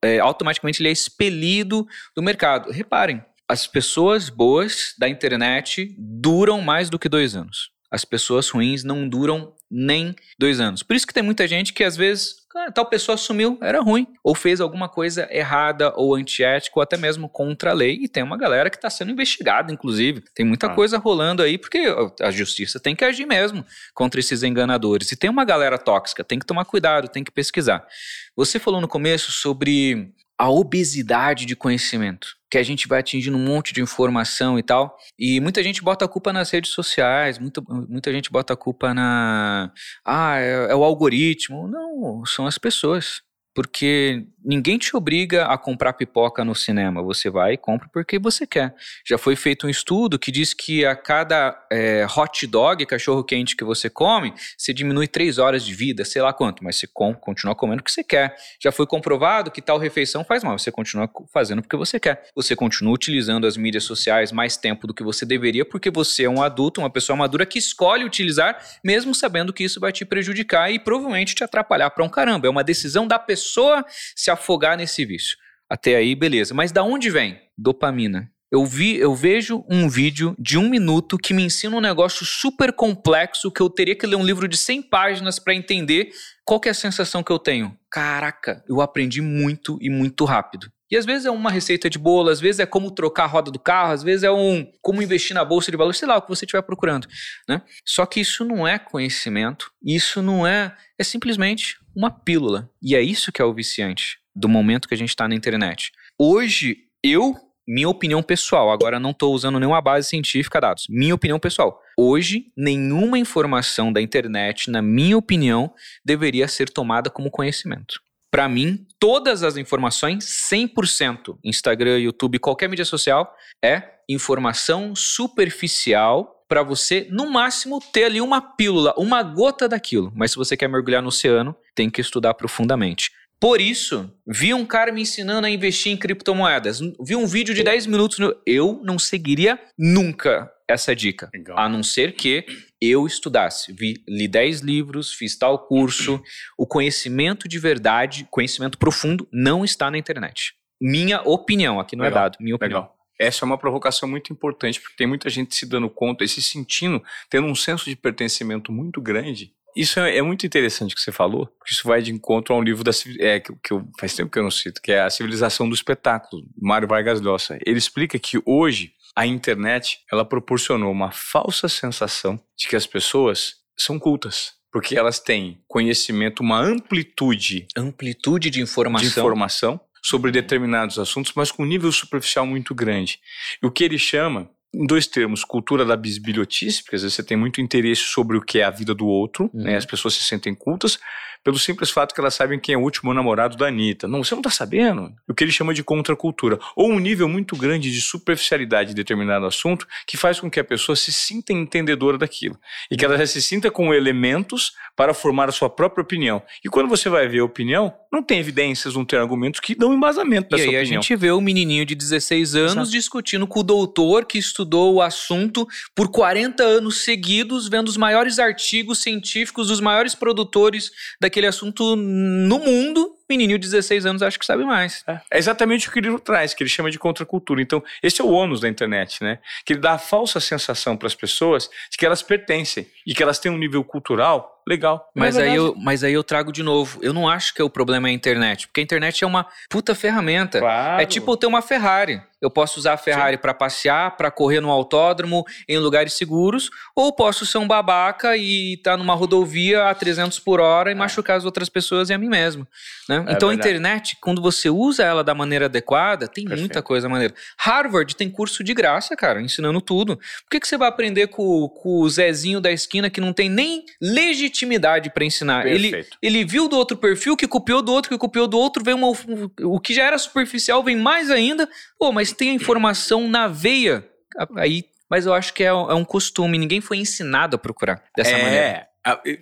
é, automaticamente ele é expelido do mercado. Reparem, as pessoas boas da internet duram mais do que dois anos. As pessoas ruins não duram nem dois anos. Por isso que tem muita gente que às vezes ah, tal pessoa sumiu, era ruim, ou fez alguma coisa errada ou antiética, ou até mesmo contra a lei, e tem uma galera que está sendo investigada, inclusive. Tem muita ah. coisa rolando aí, porque a justiça tem que agir mesmo contra esses enganadores. E tem uma galera tóxica, tem que tomar cuidado, tem que pesquisar. Você falou no começo sobre a obesidade de conhecimento, que a gente vai atingindo um monte de informação e tal. E muita gente bota a culpa nas redes sociais, muita, muita gente bota a culpa na. Ah, é, é o algoritmo. Não, são as pessoas. Porque ninguém te obriga a comprar pipoca no cinema. Você vai e compra porque você quer. Já foi feito um estudo que diz que a cada é, hot dog, cachorro quente que você come, você diminui três horas de vida, sei lá quanto, mas você com, continua comendo o que você quer. Já foi comprovado que tal refeição faz mal. Você continua fazendo porque você quer. Você continua utilizando as mídias sociais mais tempo do que você deveria porque você é um adulto, uma pessoa madura que escolhe utilizar, mesmo sabendo que isso vai te prejudicar e provavelmente te atrapalhar para um caramba. É uma decisão da pessoa se afogar nesse vício. Até aí, beleza. Mas da onde vem? Dopamina. Eu vi, eu vejo um vídeo de um minuto que me ensina um negócio super complexo que eu teria que ler um livro de 100 páginas para entender qual é a sensação que eu tenho. Caraca, eu aprendi muito e muito rápido. E às vezes é uma receita de bolo, às vezes é como trocar a roda do carro, às vezes é um como investir na bolsa de valores, sei lá o que você estiver procurando, né? Só que isso não é conhecimento, isso não é, é simplesmente uma pílula. E é isso que é o viciante do momento que a gente está na internet. Hoje, eu, minha opinião pessoal, agora não estou usando nenhuma base científica, dados, minha opinião pessoal. Hoje, nenhuma informação da internet, na minha opinião, deveria ser tomada como conhecimento. Para mim, todas as informações, 100%, Instagram, YouTube, qualquer mídia social, é informação superficial para você, no máximo, ter ali uma pílula, uma gota daquilo. Mas se você quer mergulhar no oceano, tem que estudar profundamente. Por isso, vi um cara me ensinando a investir em criptomoedas. Vi um vídeo de 10 minutos. No... Eu não seguiria nunca essa dica. Legal. A não ser que eu estudasse. Vi, li 10 livros, fiz tal curso. o conhecimento de verdade, conhecimento profundo, não está na internet. Minha opinião, aqui não é Legal. é dado, minha opinião. Legal. Essa é uma provocação muito importante, porque tem muita gente se dando conta e se sentindo, tendo um senso de pertencimento muito grande isso é, é, muito interessante que você falou, porque isso vai de encontro a um livro da, é, que, que eu, faz tempo que eu não cito, que é A Civilização do Espetáculo, Mário Vargas Llosa. Ele explica que hoje a internet ela proporcionou uma falsa sensação de que as pessoas são cultas. Porque elas têm conhecimento, uma amplitude. Amplitude de informação. De informação sobre determinados assuntos, mas com um nível superficial muito grande. E o que ele chama em dois termos, cultura da bisbilhotice, porque às vezes você tem muito interesse sobre o que é a vida do outro, né? uhum. né? As pessoas se sentem cultas, pelo simples fato que elas sabem quem é o último namorado da Anitta. Não, você não está sabendo. O que ele chama de contracultura. Ou um nível muito grande de superficialidade de determinado assunto que faz com que a pessoa se sinta entendedora daquilo. E que ela já se sinta com elementos para formar a sua própria opinião. E quando você vai ver a opinião, não tem evidências, não tem argumentos que dão embasamento dessa opinião. E aí opinião. a gente vê o menininho de 16 anos Exato. discutindo com o doutor que estudou o assunto por 40 anos seguidos, vendo os maiores artigos científicos dos maiores produtores da daquele assunto no mundo, menininho de 16 anos acho que sabe mais. É, é exatamente o que ele traz, que ele chama de contracultura. Então, esse é o ônus da internet, né? Que ele dá a falsa sensação para as pessoas de que elas pertencem e que elas têm um nível cultural legal. Mas, é aí eu, mas aí eu trago de novo. Eu não acho que o problema é a internet, porque a internet é uma puta ferramenta. Claro. É tipo eu ter uma Ferrari. Eu posso usar a Ferrari para passear, para correr no autódromo, em lugares seguros, ou posso ser um babaca e estar tá numa rodovia a 300 por hora e é. machucar as outras pessoas e a mim mesmo. Né? É então verdade. a internet, quando você usa ela da maneira adequada, tem Perfeito. muita coisa maneira. Harvard tem curso de graça, cara, ensinando tudo. Por que, que você vai aprender com, com o Zezinho da esquina que não tem nem legitimidade para ensinar? Ele, ele viu do outro perfil, que copiou do outro, que copiou do outro, vem uma, o que já era superficial vem mais ainda. Pô, mas tem a informação na veia. Aí, mas eu acho que é, é um costume, ninguém foi ensinado a procurar dessa é, maneira.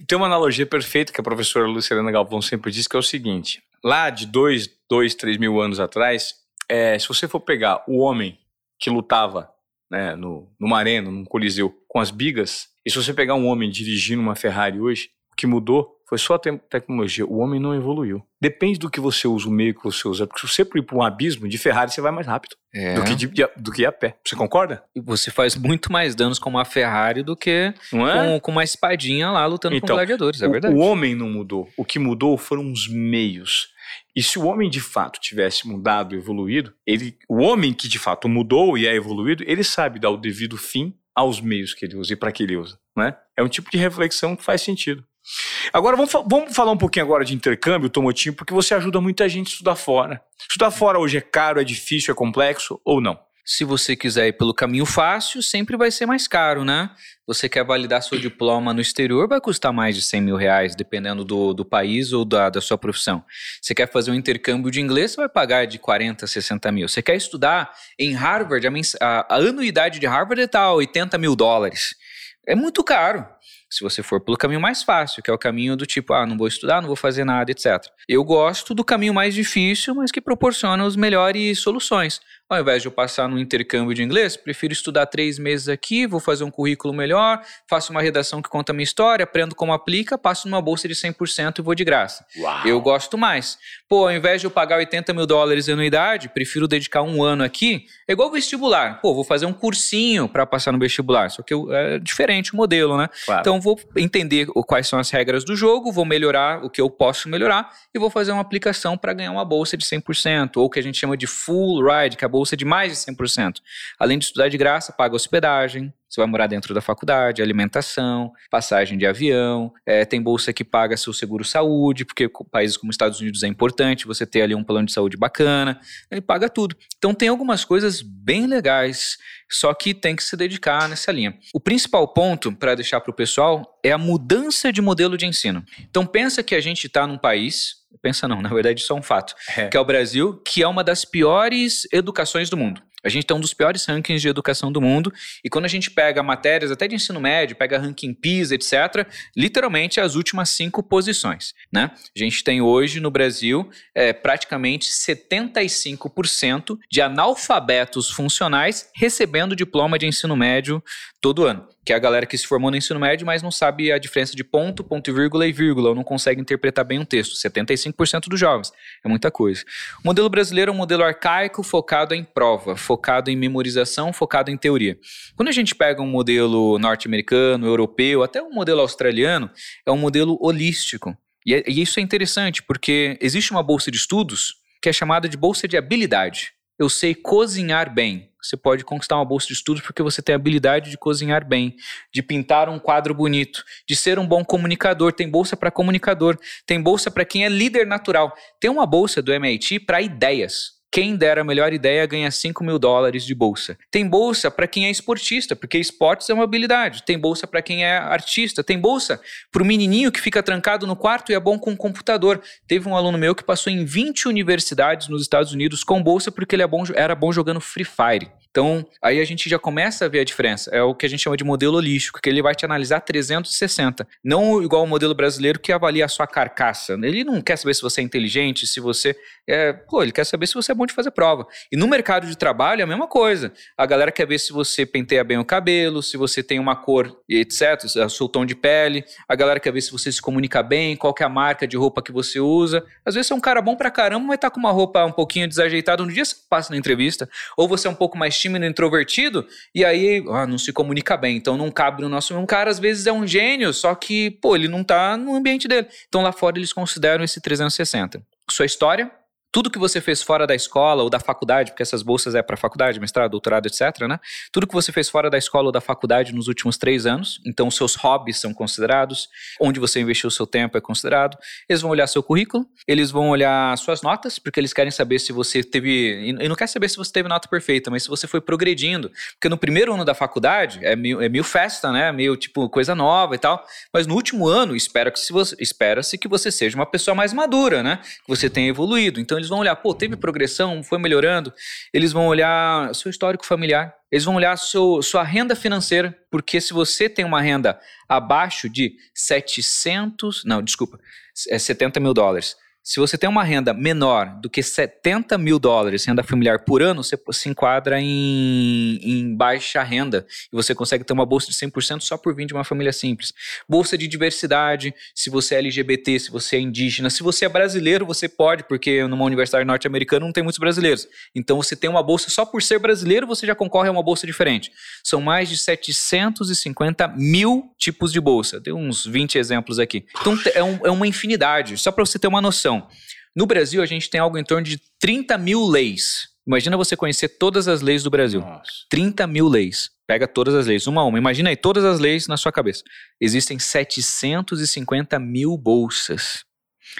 Tem uma analogia perfeita que a professora Luciana Galvão sempre diz, que é o seguinte: lá de dois, dois três mil anos atrás, é, se você for pegar o homem que lutava né, no, numa arena, num coliseu, com as bigas, e se você pegar um homem dirigindo uma Ferrari hoje, o que mudou foi só a te tecnologia. O homem não evoluiu. Depende do que você usa, o meio que você usa. Porque se você ir para um abismo de Ferrari, você vai mais rápido é. do, que de, do que a pé. Você concorda? E você faz muito mais danos com uma Ferrari do que é? com, com, uma espadinha lá lutando então, com gladiadores. É o, verdade. O homem não mudou. O que mudou foram os meios. E se o homem de fato tivesse mudado, evoluído, ele, o homem que de fato mudou e é evoluído, ele sabe dar o devido fim aos meios que ele usa e para que ele usa. Né? É um tipo de reflexão que faz sentido. Agora vamos, vamos falar um pouquinho agora de intercâmbio, Tomotinho, porque você ajuda muita gente a estudar fora. Estudar fora hoje é caro, é difícil, é complexo ou não? Se você quiser ir pelo caminho fácil, sempre vai ser mais caro, né? Você quer validar seu diploma no exterior, vai custar mais de 100 mil reais, dependendo do, do país ou da, da sua profissão. Você quer fazer um intercâmbio de inglês, você vai pagar de 40, 60 mil. Você quer estudar em Harvard, a, a, a anuidade de Harvard está 80 mil dólares. É muito caro se você for pelo caminho mais fácil, que é o caminho do tipo, ah, não vou estudar, não vou fazer nada, etc. Eu gosto do caminho mais difícil, mas que proporciona as melhores soluções. Ao invés de eu passar no intercâmbio de inglês, prefiro estudar três meses aqui, vou fazer um currículo melhor, faço uma redação que conta a minha história, aprendo como aplica, passo numa bolsa de 100% e vou de graça. Uau. Eu gosto mais. Pô, ao invés de eu pagar 80 mil dólares de anuidade, prefiro dedicar um ano aqui. É igual vestibular. Pô, vou fazer um cursinho para passar no vestibular. Só que eu, é diferente o modelo, né? Claro. Então vou entender quais são as regras do jogo, vou melhorar o que eu posso melhorar e vou fazer uma aplicação para ganhar uma bolsa de 100%, ou que a gente chama de full ride, que é a bolsa de mais de 100%. Além de estudar de graça, paga hospedagem, você vai morar dentro da faculdade, alimentação, passagem de avião, é, tem bolsa que paga seu seguro saúde, porque países como Estados Unidos é importante você ter ali um plano de saúde bacana, ele paga tudo. Então tem algumas coisas bem legais, só que tem que se dedicar nessa linha. O principal ponto para deixar para o pessoal é a mudança de modelo de ensino. Então pensa que a gente está num país pensa não, na verdade isso é um fato, é. que é o Brasil, que é uma das piores educações do mundo. A gente tem um dos piores rankings de educação do mundo, e quando a gente pega matérias até de ensino médio, pega ranking PISA, etc., literalmente as últimas cinco posições. Né? A gente tem hoje no Brasil é, praticamente 75% de analfabetos funcionais recebendo diploma de ensino médio todo ano que é a galera que se formou no ensino médio, mas não sabe a diferença de ponto, ponto e vírgula e vírgula, ou não consegue interpretar bem um texto. 75% dos jovens. É muita coisa. O modelo brasileiro é um modelo arcaico focado em prova, focado em memorização, focado em teoria. Quando a gente pega um modelo norte-americano, europeu, até um modelo australiano, é um modelo holístico. E, é, e isso é interessante, porque existe uma bolsa de estudos que é chamada de bolsa de habilidade. Eu sei cozinhar bem você pode conquistar uma bolsa de estudos porque você tem a habilidade de cozinhar bem, de pintar um quadro bonito, de ser um bom comunicador. Tem bolsa para comunicador, tem bolsa para quem é líder natural. Tem uma bolsa do MIT para ideias. Quem der a melhor ideia ganha 5 mil dólares de bolsa. Tem bolsa para quem é esportista, porque esportes é uma habilidade. Tem bolsa para quem é artista. Tem bolsa para o menininho que fica trancado no quarto e é bom com o computador. Teve um aluno meu que passou em 20 universidades nos Estados Unidos com bolsa porque ele é era bom jogando Free Fire. Então, aí a gente já começa a ver a diferença. É o que a gente chama de modelo holístico, que ele vai te analisar 360. Não igual o modelo brasileiro que avalia a sua carcaça. Ele não quer saber se você é inteligente, se você. É, pô, ele quer saber se você é bom de fazer prova. E no mercado de trabalho é a mesma coisa. A galera quer ver se você penteia bem o cabelo, se você tem uma cor, etc., o seu tom de pele. A galera quer ver se você se comunica bem, qual é a marca de roupa que você usa. Às vezes você é um cara bom pra caramba, mas tá com uma roupa um pouquinho desajeitada. Um dia você passa na entrevista. Ou você é um pouco mais tímido, introvertido, e aí ah, não se comunica bem, então não cabe no nosso. Um cara às vezes é um gênio, só que, pô, ele não tá no ambiente dele. Então lá fora eles consideram esse 360. Sua história, tudo que você fez fora da escola ou da faculdade, porque essas bolsas é para faculdade, mestrado, doutorado, etc., né? Tudo que você fez fora da escola ou da faculdade nos últimos três anos, então seus hobbies são considerados, onde você investiu o seu tempo é considerado. Eles vão olhar seu currículo, eles vão olhar suas notas, porque eles querem saber se você teve. E não quer saber se você teve nota perfeita, mas se você foi progredindo. Porque no primeiro ano da faculdade é meio, é meio festa, né? Meio tipo coisa nova e tal. Mas no último ano, espera-se que, espera que você seja uma pessoa mais madura, né? Que você tenha evoluído. Então eles vão olhar, pô, teve progressão, foi melhorando. Eles vão olhar seu histórico familiar. Eles vão olhar seu, sua renda financeira, porque se você tem uma renda abaixo de 700, não, desculpa, é 70 mil dólares se você tem uma renda menor do que 70 mil dólares, renda familiar por ano, você se enquadra em, em baixa renda e você consegue ter uma bolsa de 100% só por vir de uma família simples. Bolsa de diversidade, se você é LGBT, se você é indígena, se você é brasileiro, você pode, porque numa universidade norte-americana não tem muitos brasileiros. Então você tem uma bolsa só por ser brasileiro, você já concorre a uma bolsa diferente. São mais de 750 mil tipos de bolsa. Tem uns 20 exemplos aqui. Então é, um, é uma infinidade. Só para você ter uma noção. No Brasil, a gente tem algo em torno de 30 mil leis. Imagina você conhecer todas as leis do Brasil. Nossa. 30 mil leis. Pega todas as leis, uma a uma. Imagina aí todas as leis na sua cabeça. Existem 750 mil bolsas.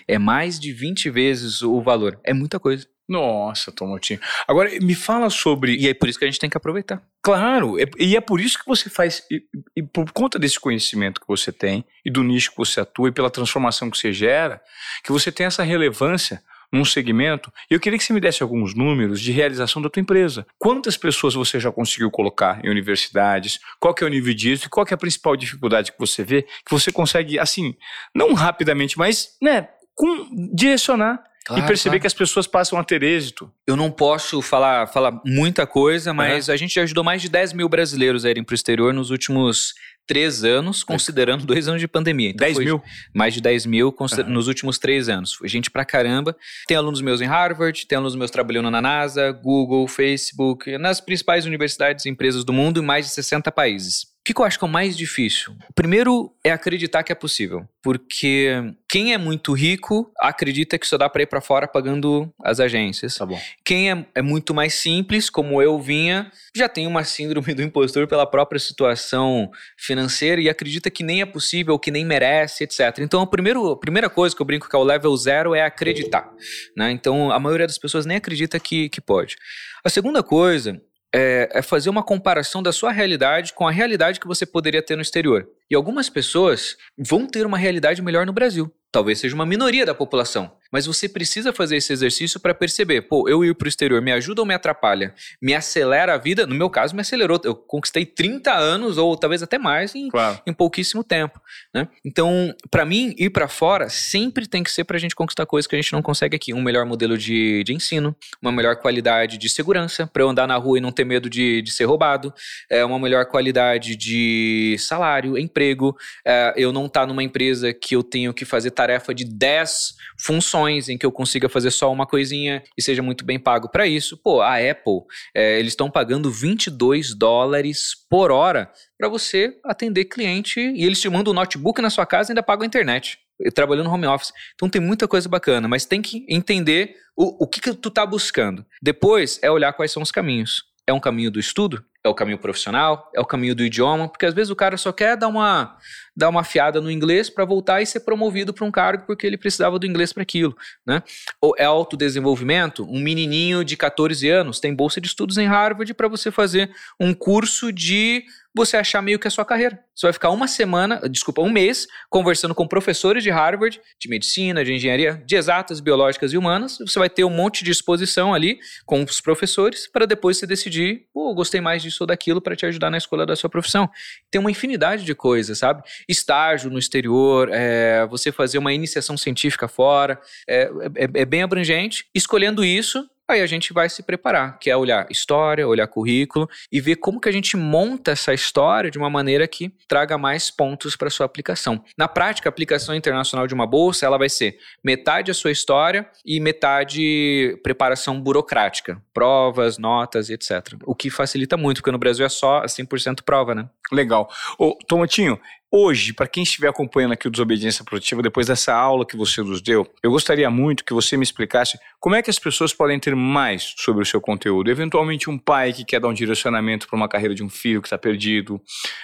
É mais de 20 vezes o valor. É muita coisa. Nossa, Tomotinho. Agora, me fala sobre. E é por isso que a gente tem que aproveitar. Claro, é- e é por isso que você faz. E, e por conta desse conhecimento que você tem, e do nicho que você atua, e pela transformação que você gera, que você tem essa relevância num segmento. E eu queria que você me desse alguns números de realização da tua empresa. Quantas pessoas você já conseguiu colocar em universidades? Qual que é o nível disso? E qual que é a principal dificuldade que você vê? Que você consegue, assim, não rapidamente, mas, né, com, direcionar Claro, e perceber claro. que as pessoas passam a ter êxito. Eu não posso falar, falar muita coisa, mas a gente ajudou mais de 10 mil brasileiros a irem para o exterior nos últimos três anos, considerando dois anos de pandemia. Então 10 foi mil? Mais de 10 mil Aham. nos últimos três anos. Foi gente pra caramba. Tem alunos meus em Harvard, tem alunos meus trabalhando na NASA, Google, Facebook, nas principais universidades e empresas do mundo em mais de 60 países. O que que eu acho que é o mais difícil? O primeiro é acreditar que é possível. Porque quem é muito rico acredita que só dá para ir para fora pagando as agências. Tá bom. Quem é, é muito mais simples, como eu vinha, já tem uma síndrome do impostor pela própria situação financeira e acredita que nem é possível, que nem merece, etc. Então, a, primeiro, a primeira coisa que eu brinco que é o level zero é acreditar. Né? Então, a maioria das pessoas nem acredita que, que pode. A segunda coisa é, é fazer uma comparação da sua realidade com a realidade que você poderia ter no exterior. E algumas pessoas vão ter uma realidade melhor no Brasil. Talvez seja uma minoria da população. Mas você precisa fazer esse exercício para perceber, pô, eu ir para o exterior me ajuda ou me atrapalha? Me acelera a vida? No meu caso, me acelerou. Eu conquistei 30 anos, ou talvez até mais, em, Claro. em pouquíssimo tempo. Né? Então, para mim, ir para fora sempre tem que ser para a gente conquistar coisas que a gente não consegue aqui. Um melhor modelo de, de ensino, uma melhor qualidade de segurança, para eu andar na rua e não ter medo de, de ser roubado, é, uma melhor qualidade de salário, emprego, é, eu não estar numa empresa que eu tenho que fazer tarefa de 10 funções em que eu consiga fazer só uma coisinha e seja muito bem pago para isso. Pô, a Apple, é, eles estão pagando 22 dólares por hora para você atender cliente e eles te mandam o notebook na sua casa e ainda pagam a internet. eh, Trabalhando no home office. Então tem muita coisa bacana, mas tem que entender o, o que, que tu tá buscando. Depois é olhar quais são os caminhos. É um caminho do estudo? É o caminho profissional? É o caminho do idioma? Porque às vezes o cara só quer dar uma, dar uma fiada no inglês para voltar e ser promovido para um cargo porque ele precisava do inglês para aquilo, né? Ou é autodesenvolvimento? Um menininho de 14 anos tem bolsa de estudos em Harvard para você fazer um curso de você achar meio que a sua carreira. Você vai ficar uma semana, desculpa, um mês, conversando com professores de Harvard, de medicina, de engenharia, de exatas, biológicas e humanas. Você vai ter um monte de exposição ali com os professores para depois você decidir, pô, gostei mais disso ou daquilo para te ajudar na escolha da sua profissão. Tem uma infinidade de coisas, sabe? Estágio no exterior, é, você fazer uma iniciação científica fora, é, é- é bem abrangente. Escolhendo isso, Aí a gente vai se preparar, que é olhar história, olhar currículo e ver como que a gente monta essa história de uma maneira que traga mais pontos para sua aplicação. Na prática, a aplicação internacional de uma bolsa, ela vai ser metade a sua história e metade preparação burocrática, provas, notas, etc. O que facilita muito, porque no Brasil é só 100% prova, né? Legal. Ô, Tomatinho, hoje, para quem estiver acompanhando aqui o Desobediência Produtiva, depois dessa aula que você nos deu, eu gostaria muito que você me explicasse como é que as pessoas podem ter mais sobre o seu conteúdo. Eventualmente, um pai que quer dar um direcionamento para uma carreira de um filho que está perdido,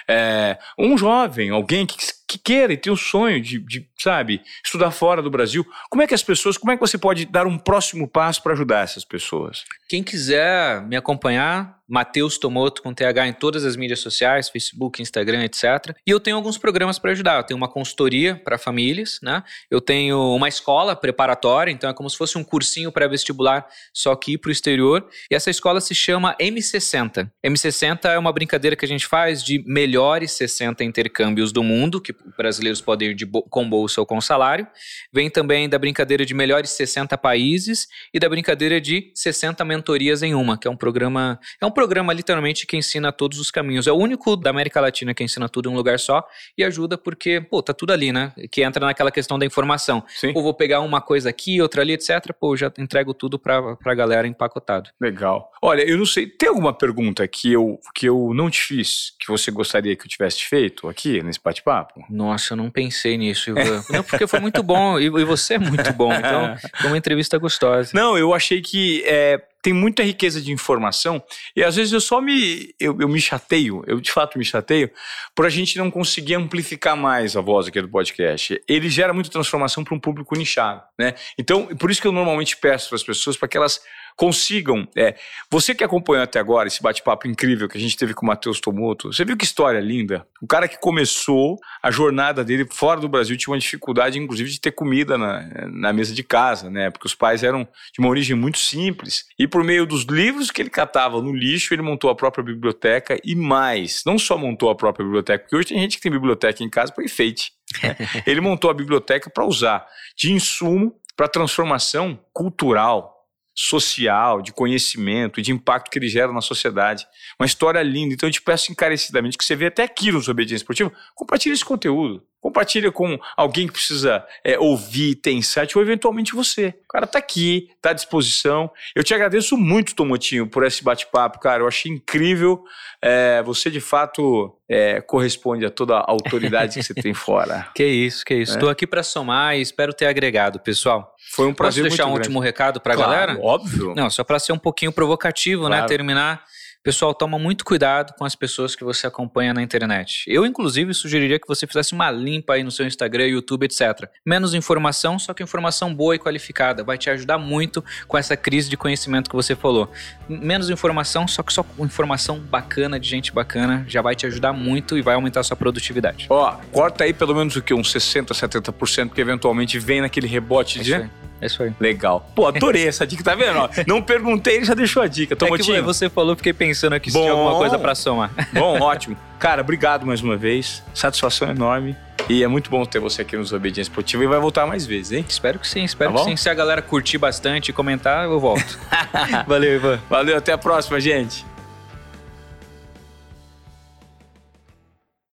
é, um jovem, alguém que, que queira e tem o sonho de, de, sabe, estudar fora do Brasil. Como é que as pessoas, como é que você pode dar um próximo passo para ajudar essas pessoas? Quem quiser me acompanhar, Matheus Tomoto com TH em todas as mídias sociais, Facebook, Instagram, etc. E eu tenho alguns programas para ajudar. Eu tenho uma consultoria para famílias, né? Eu tenho uma escola preparatória, então é como se fosse um cursinho pré-vestibular, só que para o exterior. E essa escola se chama M60. M60 é uma brincadeira que a gente faz de melhores 60 intercâmbios do mundo, que brasileiros podem ir de bo com bolsa ou com salário. Vem também da brincadeira de melhores 60 países e da brincadeira de 60 mentorias em uma, que é um programa. É um programa literalmente que ensina todos os caminhos. É o único da América Latina que ensina tudo em um lugar só e ajuda porque, pô, tá tudo ali, né? Que entra naquela questão da informação. Sim. Pô, vou pegar uma coisa aqui, outra ali, etc. Pô, já entrego tudo pra, pra galera empacotado. Legal. Olha, eu não sei, tem alguma pergunta que eu, que eu não te fiz, que você gostaria que eu tivesse feito aqui nesse bate-papo? Nossa, eu não pensei nisso, Ivan. <laughs> não, porque foi muito bom e, você é muito bom. <laughs> Então, foi uma entrevista gostosa. Não, eu achei que é, tem muita riqueza de informação e às vezes eu só me eu, eu me chateio, eu de fato me chateio por a gente não conseguir amplificar mais a voz aqui do podcast. Ele gera muita transformação para um público nichado, né? Então, por isso que eu normalmente peço para as pessoas para que elas consigam. É, você que acompanhou até agora esse bate-papo incrível que a gente teve com o Matheus Tomoto, você viu que história linda? O cara que começou a jornada dele fora do Brasil tinha uma dificuldade, inclusive, de ter comida na, na mesa de casa, né? Porque os pais eram de uma origem muito simples. E por meio dos livros que ele catava no lixo, ele montou a própria biblioteca e mais. Não só montou a própria biblioteca, porque hoje tem gente que tem biblioteca em casa para enfeite. Né? <laughs> ele montou a biblioteca para usar de insumo para transformação cultural, social, de conhecimento, de impacto que ele gera na sociedade. Uma história linda. Então eu te peço encarecidamente que você vê até aqui no Obediência Esportiva, compartilhe esse conteúdo. Compartilha com alguém que precisa é, ouvir, ter insight, ou eventualmente você. O cara tá aqui, tá à disposição. Eu te agradeço muito, Tomotinho, por esse bate-papo, cara. Eu achei incrível. É, você, de fato, é, corresponde a toda a autoridade que você tem fora. <laughs> Que isso, que isso. Estou é? aqui para somar e espero ter agregado, pessoal. Foi um prazer Posso deixar um grande. último recado para a claro, galera? Óbvio. Não, só para ser um pouquinho provocativo, né? claro. né? Terminar Pessoal, toma muito cuidado com as pessoas que você acompanha na internet. Eu, inclusive, sugeriria que você fizesse uma limpa aí no seu Instagram, YouTube, etc. Menos informação, só que informação boa e qualificada. Vai te ajudar muito com essa crise de conhecimento que você falou. Menos informação, só que só informação bacana, de gente bacana, já vai te ajudar muito e vai aumentar a sua produtividade. Ó, corta aí pelo menos o que? Uns 60%, 70%, que eventualmente vem naquele rebote é de. É isso aí. Legal. Pô, adorei essa dica, tá vendo? Não perguntei, ele já deixou a dica. Tomotinho. É que você falou, fiquei pensando aqui se Bom. tinha alguma coisa para somar. Bom, <laughs> ótimo. Cara, obrigado mais uma vez. Satisfação enorme. E é muito bom ter você aqui nos Obediência Esportiva e vai voltar mais vezes, hein? Espero que sim, espero tá que sim. Se a galera curtir bastante e comentar, eu volto. <laughs> Valeu, Ivan. Valeu, até a próxima, gente.